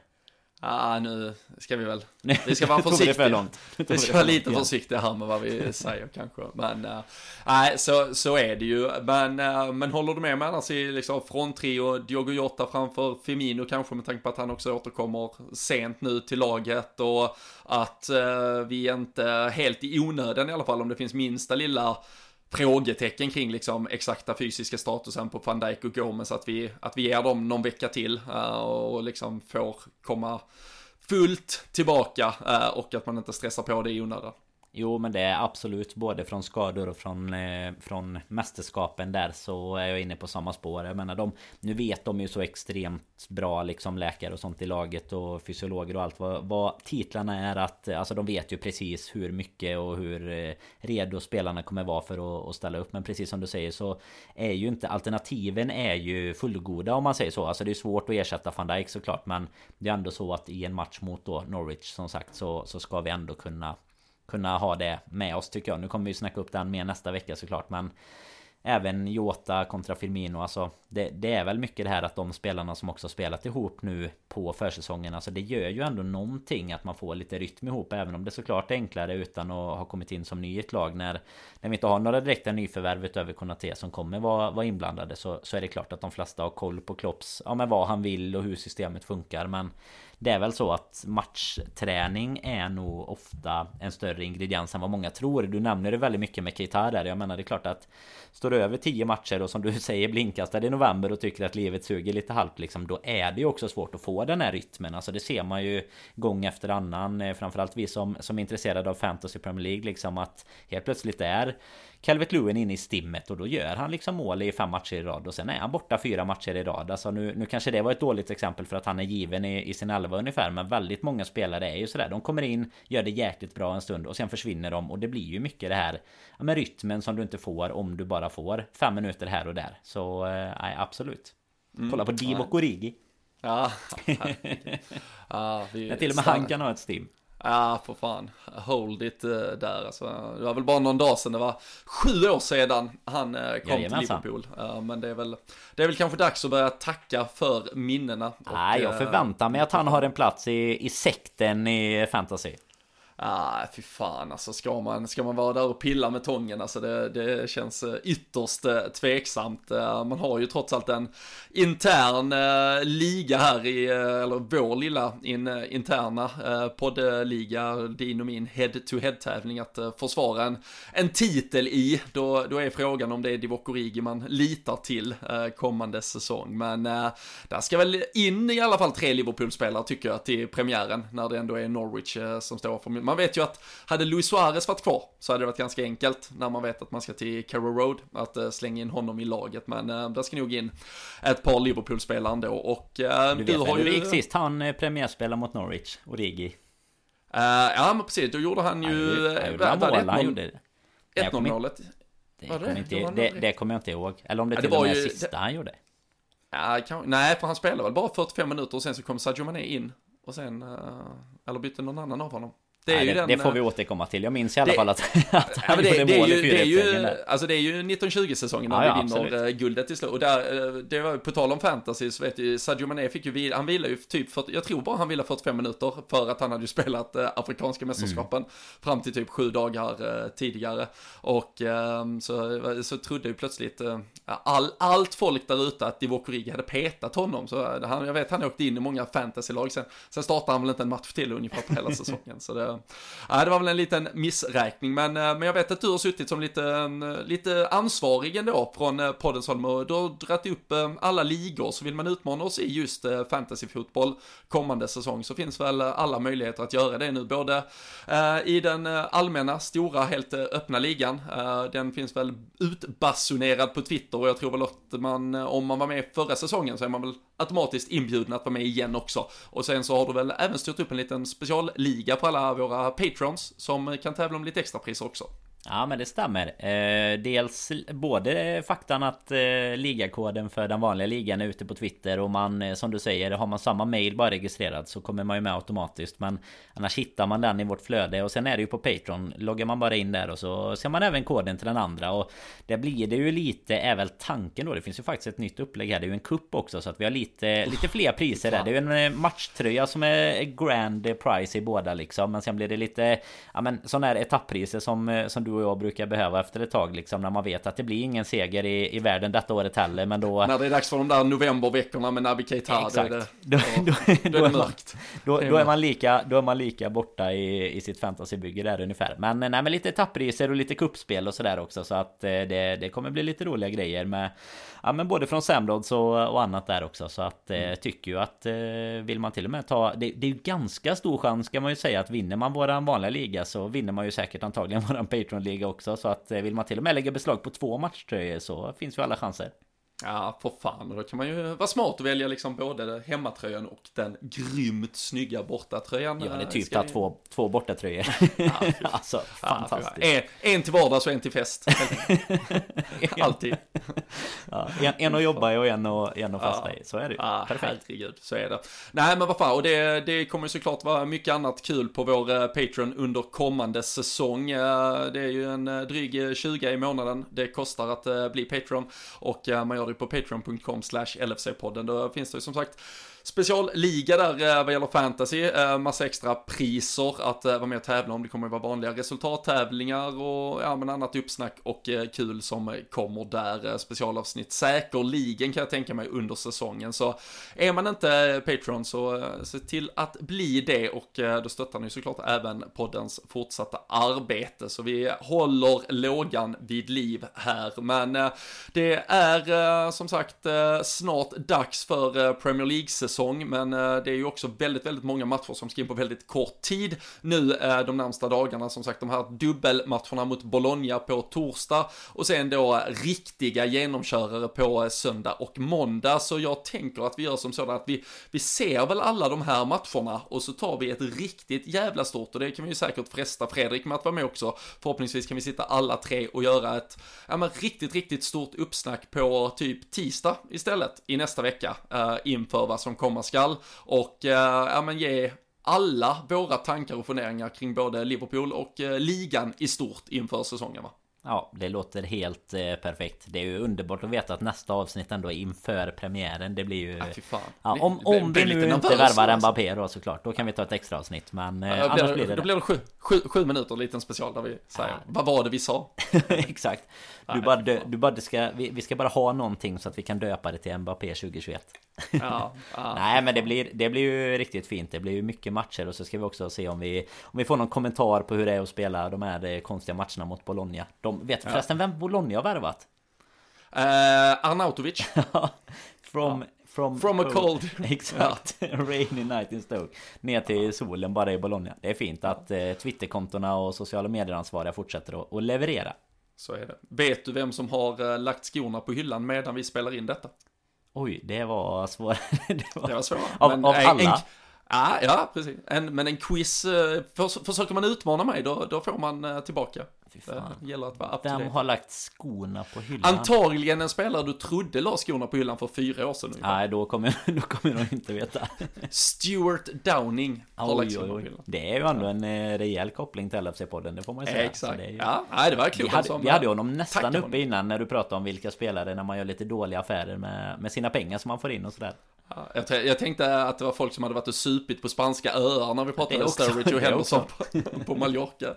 Speaker 1: Ah, nu ska vi väl... Vi ska vara [laughs] försiktiga. Vi ska vara lite försiktiga här med vad vi [laughs] säger kanske. Men äh, nej, äh, så, så är det ju. Men, äh, men håller du med mig annars i liksom fronttrio, Diogo Jota framför Firmino kanske med tanke på att han också återkommer sent nu till laget och att äh, vi inte helt i onödan i alla fall om det finns minsta lilla frågetecken kring liksom exakta fysiska statusen på van Dijk och Gomes att vi, att vi ger dem någon vecka till uh, och liksom får komma fullt tillbaka uh, och att man inte stressar på det i onödan.
Speaker 2: Jo men det är absolut både från skador och från, eh, från mästerskapen där så är jag inne på samma spår. Jag menar de, nu vet de ju så extremt bra liksom läkare och sånt i laget och fysiologer och allt vad, vad titlarna är att Alltså de vet ju precis hur mycket och hur eh, redo spelarna kommer vara för att, att ställa upp. Men precis som du säger så är ju inte alternativen är ju fullgoda om man säger så. Alltså det är svårt att ersätta van Dijk såklart men det är ändå så att i en match mot då Norwich som sagt så, så ska vi ändå kunna kunna ha det med oss tycker jag. Nu kommer vi snacka upp den mer nästa vecka såklart men Även Jota kontra Firmino alltså det, det, är väl mycket det här att de spelarna som också spelat ihop nu på försäsongen Alltså det gör ju ändå någonting att man får lite rytm ihop Även om det såklart är enklare utan att ha kommit in som ny i ett lag när När vi inte har några direkta nyförvärv utöver Konate som kommer vara, vara inblandade så, så är det klart att de flesta har koll på Klopps Ja men vad han vill och hur systemet funkar men det är väl så att matchträning är nog ofta en större ingrediens än vad många tror. Du nämner det väldigt mycket med Keita där. Jag menar det är klart att står du över 10 matcher och som du [laughs] säger blinkastad i november och tycker att livet suger lite halvt liksom. Då är det ju också svårt att få den här rytmen. Alltså det ser man ju gång efter annan. Eh, framförallt vi som, som är intresserade av Fantasy Premier League liksom att helt plötsligt är Calvert Lewin inne i stimmet och då gör han liksom mål i fem matcher i rad och sen är han borta fyra matcher i rad. Alltså nu, nu kanske det var ett dåligt exempel för att han är given i, i sin elva ungefär men väldigt många spelare är ju sådär. De kommer in, gör det jäkligt bra en stund och sen försvinner de och det blir ju mycket det här ja, med rytmen som du inte får om du bara får fem minuter här och där. Så eh, nej, absolut. Mm. Kolla på Divock Origi.
Speaker 1: Ja, [laughs] ja
Speaker 2: När till och med han kan ha ett stim.
Speaker 1: Ja, för fan. Hold it uh, där alltså. Det var väl bara någon dag sedan, det var sju år sedan han uh, kom Jajamensan. till Liverpool. Uh, men det är, väl, det är väl kanske dags att börja tacka för minnena.
Speaker 2: Nej, jag förväntar mig att han har en plats i, i sekten i fantasy.
Speaker 1: Ah, fy fan alltså, ska man, ska man vara där och pilla med tången, alltså det, det känns eh, ytterst eh, tveksamt. Eh, man har ju trots allt en intern liga här i, eller vår lilla in, interna poddliga, din och min head-to-head-tävling att försvara en, en titel i. Då, då är frågan om det är Divock Origi man litar till kommande säsong. Men där ska väl in i alla fall tre Liverpool-spelare tycker jag till premiären, när det ändå är Norwich som står för man vet ju att hade Luis Suarez varit kvar så hade det varit ganska enkelt när man vet att man ska till Carrow Road att uh, slänga in honom i laget. Men uh, där ska nog in ett par Liverpool-spelare ändå och uh,
Speaker 2: du, du har ju... gick sist han premiärspelade mot Norwich, Origi. Uh,
Speaker 1: ja men precis, då gjorde han ju...
Speaker 2: Han gjorde, han gjorde
Speaker 1: 1-0 målet.
Speaker 2: Det, det, kommer inte, det, det kommer jag inte ihåg. Eller om det ja, till det och med ju, sista han gjorde.
Speaker 1: Ja, kan, nej, för han spelade väl bara 45 minuter och sen så kom Sadio Mané in. Och sen, eller bytte någon annan av honom.
Speaker 2: Det, Nej, ju det, den, det får vi eh, återkomma till. Jag minns i alla det, fall att, [laughs] att han ja, det, gjorde mål
Speaker 1: i det är ju, Alltså det är ju 1920-säsongen när ja, vi vinner absolut. Eh, guldet till slut. Och där, eh, det var på tal om fantasy så vet ju, Sadio Mané fick ju, han ville ju typ, för, jag tror bara han ville 45 minuter för att han hade ju [laughs] spelat afrikanska mästerskapen mm. fram till typ sju dagar tidigare. Och ehm, så, så trodde ju plötsligt all, allt folk där ute att Divock Origi hade petat honom. Så han, jag vet han åkte in i många fantasylag sen. Sen startade han väl inte en match till ungefär på hela [laughs] säsongen. Så det, ja, det var väl en liten missräkning, men, eh, men jag vet att du har suttit som lite, eh, lite ansvarig ändå från eh, poddens håll och du har dragit upp eh, alla ligor, så vill man utmana oss i just fantasyfotboll kommande säsong så finns väl alla möjligheter att göra det nu, både i den allmänna, stora, helt öppna ligan, den finns väl utbasunerad på Twitter och jag tror väl att man, om man var med förra säsongen så är man väl automatiskt inbjudna att vara med igen också. Och sen så har du väl även styrt upp en liten specialliga på alla våra patrons som kan tävla om lite extrapriser också.
Speaker 2: Ja men det stämmer. Eh, dels både faktan att eh, ligakoden för den vanliga ligan är ute på Twitter och man eh, som du säger har man samma mail bara registrerad så kommer man ju med automatiskt. Men annars hittar man den i vårt flöde och sen är det ju på Patreon. Loggar man bara in där och så ser man även koden till den andra och det blir det ju lite är väl tanken då. Det finns ju faktiskt ett nytt upplägg här. Det är ju en kupp också så att vi har lite lite fler priser där. Det är ju en eh, matchtröja som är grand price i båda liksom. Men sen blir det lite ja men sådana här etapppriser som som du och jag brukar behöva efter ett tag liksom när man vet att det blir ingen seger i, i världen detta året heller men då...
Speaker 1: När det är dags för de där novemberveckorna med Naby Keita, då är det, [laughs]
Speaker 2: Då, då,
Speaker 1: då,
Speaker 2: då
Speaker 1: är det
Speaker 2: man,
Speaker 1: mörkt.
Speaker 2: då, då, är man lika, då är man lika borta i, i sitt fantasybygge där ungefär. Men, nej, men lite tappriser och lite kuppspel och sådär också. Så att eh, det, det kommer bli lite roliga grejer med Ja men både från Samrods och, och annat där också. Så att eh,
Speaker 1: Mm.
Speaker 2: tycker ju att eh, vill man till och med ta det, det är ju ganska stor chans ska man ju säga att vinner man våran vanliga liga så vinner man ju säkert antagligen [laughs] våran liga också. Så att eh, vill man till och med lägga beslag på två matchtröjor så finns ju alla chanser.
Speaker 1: Ja, för fan. Och då kan man ju vara smart och välja liksom både hemmatröjan och den grymt snygga bortatröjan.
Speaker 2: Ja det är
Speaker 1: Eh,
Speaker 2: typ att två, två bortatröjor. [laughs] alltså
Speaker 1: Ja,
Speaker 2: fantastiskt.
Speaker 1: En, en till vardags och en till fest. [laughs] Alltid.
Speaker 2: Ja, en, en att jobba i och en att, en att fasta
Speaker 1: Ja.
Speaker 2: i. Så är det ju.
Speaker 1: Ja,
Speaker 2: Perfekt.
Speaker 1: herregud, så är det. Nej, men vad fan, och det, det kommer såklart vara mycket annat kul på vår eh, Patreon under kommande säsong. Eh, Det är ju en dryg eh, 20 i månaden det kostar att bli Patreon och man gör du på patreon.com slash LFC-podden. Då finns det ju som sagt specialliga där eh, vad gäller fantasy, eh, massa extra priser att eh, vara med och tävla om. Det kommer ju vara vanliga resultattävlingar och ja, men annat uppsnack och kul som kommer där. Specialavsnitt säkerligen kan jag tänka mig under säsongen. Så är man inte Patreon så se till att bli det och då stöttar ni såklart även poddens fortsatta arbete. Så vi håller lågan vid liv här. Men det är som sagt snart dags för Premier League-säsongen säsong, men eh, det är ju också väldigt, väldigt många matcher som ska in på väldigt kort tid nu de närmsta dagarna. Som sagt, de här dubbelmatcherna mot Bologna på torsdag och sen då riktiga genomkörare på eh, söndag och måndag. Så jag tänker att vi gör som så att vi, vi ser väl alla de här matcherna och så tar vi ett riktigt jävla stort och det kan vi ju säkert fresta Fredrik med att vara med också. Förhoppningsvis kan vi sitta alla tre och göra ett ja, men riktigt, riktigt stort uppsnack på typ tisdag istället i nästa vecka eh, inför vad som komma skall och eh, ja, men ge alla våra tankar och funderingar kring både Liverpool och eh, ligan i stort inför säsongen va?
Speaker 2: Ja, det låter helt eh, perfekt. Det är ju underbart att veta att nästa avsnitt ändå är inför premiären. Det blir ju...
Speaker 1: Ja.
Speaker 2: Ja, om, om vi nu inte värvar
Speaker 1: alltså.
Speaker 2: Mbappé då såklart. Då kan vi ta ett extra avsnitt. Men eh,
Speaker 1: Ja,
Speaker 2: annars
Speaker 1: blir,
Speaker 2: blir
Speaker 1: det, då blir det sju, sju, sju minuter, liten special där vi säger, vad var det vi sa? [laughs]
Speaker 2: Exakt. Du bara, dö, du bara ska, vi, vi ska bara ha någonting så att vi kan döpa det till Mbappé 2021. [laughs]
Speaker 1: Ja, ja.
Speaker 2: Nej men det blir, det blir ju riktigt fint. Det blir ju mycket matcher och så ska vi också se om vi Om vi får någon kommentar på hur det är att spela de här eh, konstiga matcherna mot Bologna. De vet förresten vem Bologna har värvat?
Speaker 1: Eh, Arnautovic, [laughs]
Speaker 2: From, from,
Speaker 1: From a cold. [laughs]
Speaker 2: Exakt, rainy night in Stoke Ner till solen bara i Bologna Det är fint att eh, Twitterkontona och sociala medieransvariga fortsätter att, att leverera
Speaker 1: så är det. Vet du vem som har eh, lagt skorna på hyllan medan vi spelar in detta?
Speaker 2: Oj, det var svårt [laughs] det var...
Speaker 1: Det var svårt.
Speaker 2: Av- av alla?
Speaker 1: En, ja, ja, precis. En, men en quiz, eh, för, försöker man utmana mig då, då får man eh, tillbaka. Det gäller att vara up
Speaker 2: Vem har lagt skorna på hyllan?
Speaker 1: Antagligen en spelare du trodde la skorna på hyllan för fyra år sedan ungefär.
Speaker 2: Nej, då kommer, [laughs] då kommer de inte veta
Speaker 1: Stuart Downing har lagt
Speaker 2: Oj,
Speaker 1: skorna
Speaker 2: oj,
Speaker 1: på hyllan.
Speaker 2: Det är ju ändå en eh, rejäl koppling till LFC-podden, det får man ju säga.
Speaker 1: Exakt.
Speaker 2: ju...
Speaker 1: Ja, nej, det var
Speaker 2: Vi
Speaker 1: klokt
Speaker 2: hade,
Speaker 1: som,
Speaker 2: vi hade
Speaker 1: eh,
Speaker 2: honom nästan uppe innan när du pratade om vilka spelare när man gör lite dåliga affärer med, med sina pengar som man får in och sådär.
Speaker 1: Ja, jag, jag tänkte att det var folk som hade varit och supit på spanska öar när vi pratade
Speaker 2: också,
Speaker 1: Sturridge [laughs] och Henderson på, på Mallorca.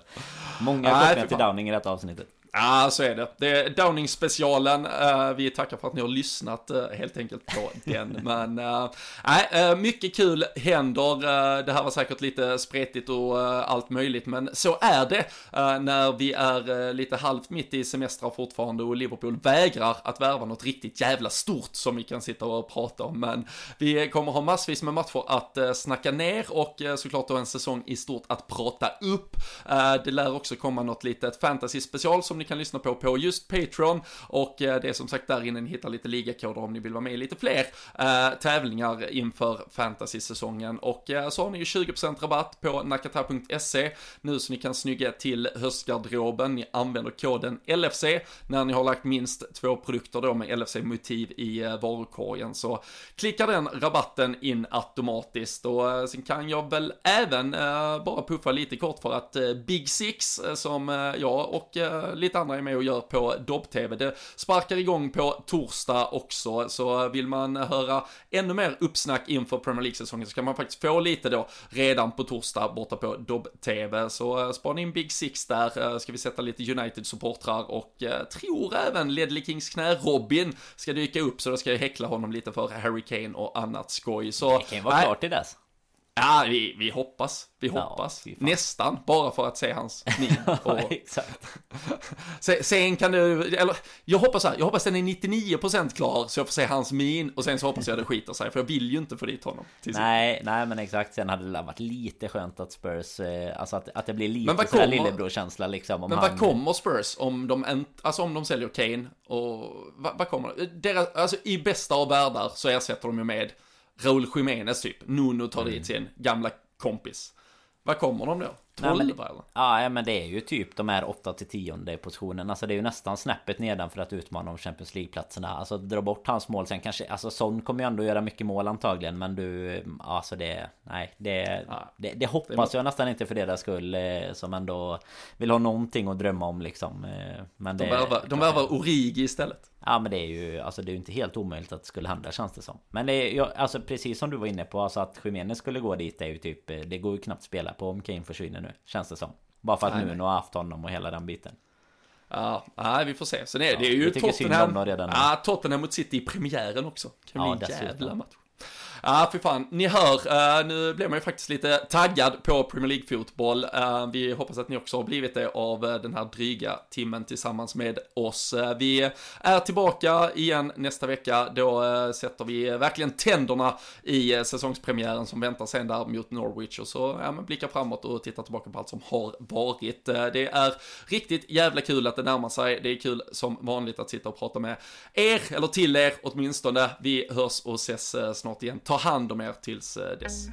Speaker 2: Många kopplingar till. Downing i detta avsnittet.
Speaker 1: Ja, så är det. Det är Downing-specialen. Uh, vi tackar för att ni har lyssnat uh, helt enkelt på [laughs] den. Men eh, nej, mycket kul händer. Det här var säkert lite spretigt och allt möjligt, men så är det när vi är lite halvt mitt i semestrar fortfarande och Liverpool vägrar att värva något riktigt jävla stort som vi kan sitta och prata om. Men vi kommer ha massvis med matcher att uh, snacka ner och såklart då en säsong i stort att prata upp. Det lär också komma något litet fantasy special som ni kan lyssna på på just Patreon. Och eh, det är som sagt där inne ni hittar lite ligakoder om ni vill vara med i lite fler eh, tävlingar inför fantasy-säsongen. Och eh, så har ni ju 20% rabatt på nakata.se nu så ni kan snygga till höstgarderoben. Ni använder koden LFC när ni har lagt minst två produkter då med LFC-motiv i eh, varukorgen. Så klickar den rabatten in automatiskt. Och eh, sen kan jag väl även eh, bara puffa lite kort för att eh, Big Six eh, som eh, jag och eh, lite lite andra är med och gör på Dobb-TV. Det sparkar igång på torsdag också, så vill man höra ännu mer uppsnack inför Premier League-säsongen så kan man faktiskt få lite då redan på torsdag borta på Dobb-TV. Så uh, spana in Big Six där, uh, ska vi sätta lite United-supportrar och uh, tror även Ledley Kings knä Robin ska dyka upp så då ska jag häckla honom lite för Harry Kane och annat skoj. Så,
Speaker 2: Det kan ju vara
Speaker 1: nej,
Speaker 2: klart till dess.
Speaker 1: Ja, vi, vi hoppas. Vi
Speaker 2: Ja,
Speaker 1: hoppas.
Speaker 2: fan.
Speaker 1: Nästan, bara för att se hans min. [laughs] Och
Speaker 2: Exakt. [laughs]
Speaker 1: se- sen kan du, eller jag hoppas här, jag hoppas den är 99% klar så jag får se hans min och sen så hoppas jag det skiter sig för jag vill ju inte få dit honom.
Speaker 2: Nej, nej men exakt. Sen hade det varit lite skönt att Spurs, eh, alltså att, att det blir lite
Speaker 1: vad
Speaker 2: sådär
Speaker 1: kommer-
Speaker 2: lillebror-känsla liksom. Om
Speaker 1: Men
Speaker 2: han,
Speaker 1: vad kommer Spurs om de, en, alltså om de säljer Kane och vad, vad kommer Deras, alltså i bästa av världar så ersätter de ju med Raúl Jiménez typ. Nuno tar dit sin gamla kompis. Vad kommer de då?
Speaker 2: Nej, men-
Speaker 1: 12 eller?
Speaker 2: Ja, men det är ju typ de här 8 till 10 positionen. Alltså det är ju nästan snäppet nedan för att utmana om Champions League-platserna. Alltså dra bort hans mål. Sen kanske, alltså Son kommer ju ändå göra mycket mål antagligen. Men du, alltså det, nej, det,
Speaker 1: Ja.
Speaker 2: det, det hoppas jag nästan inte för deras skull. eh, Som ändå vill ha någonting att drömma om liksom. eh, Men det,
Speaker 1: de värvar Origi istället.
Speaker 2: Ja men det är ju Alltså det är ju inte helt omöjligt att det skulle hända känns det som Men det är ju Alltså precis som du var inne på Alltså att Jiménez skulle gå dit är ju typ eh, Det går ju knappt spela på om Kane försvinner nu Känns det som Bara för att
Speaker 1: Nej,
Speaker 2: Nuno har haft honom och hela den biten
Speaker 1: Ja, nej, vi får se. Sen är det är ju Tottenham.
Speaker 2: redan.
Speaker 1: Ja, Tottenham mot City i premiären också. Kan
Speaker 2: Ja,
Speaker 1: bli en jävla match. Ja, för fan. Ni hör, uh, nu blev man ju faktiskt lite taggad på Premier League-fotboll. Uh, vi hoppas att ni också har blivit det av uh, den här dryga timmen tillsammans med oss. Vi är tillbaka igen nästa vecka. Då sätter vi verkligen tänderna i säsongspremiären som väntar sen där mot Norwich och så ja, men blickar framåt och tittar tillbaka på allt som har varit. Det är riktigt jävla kul att det närmar sig. Det är kul som vanligt att sitta och prata med er, eller till er åtminstone. Vi hörs och ses snart igen. Ta hand om er tills eh, dess.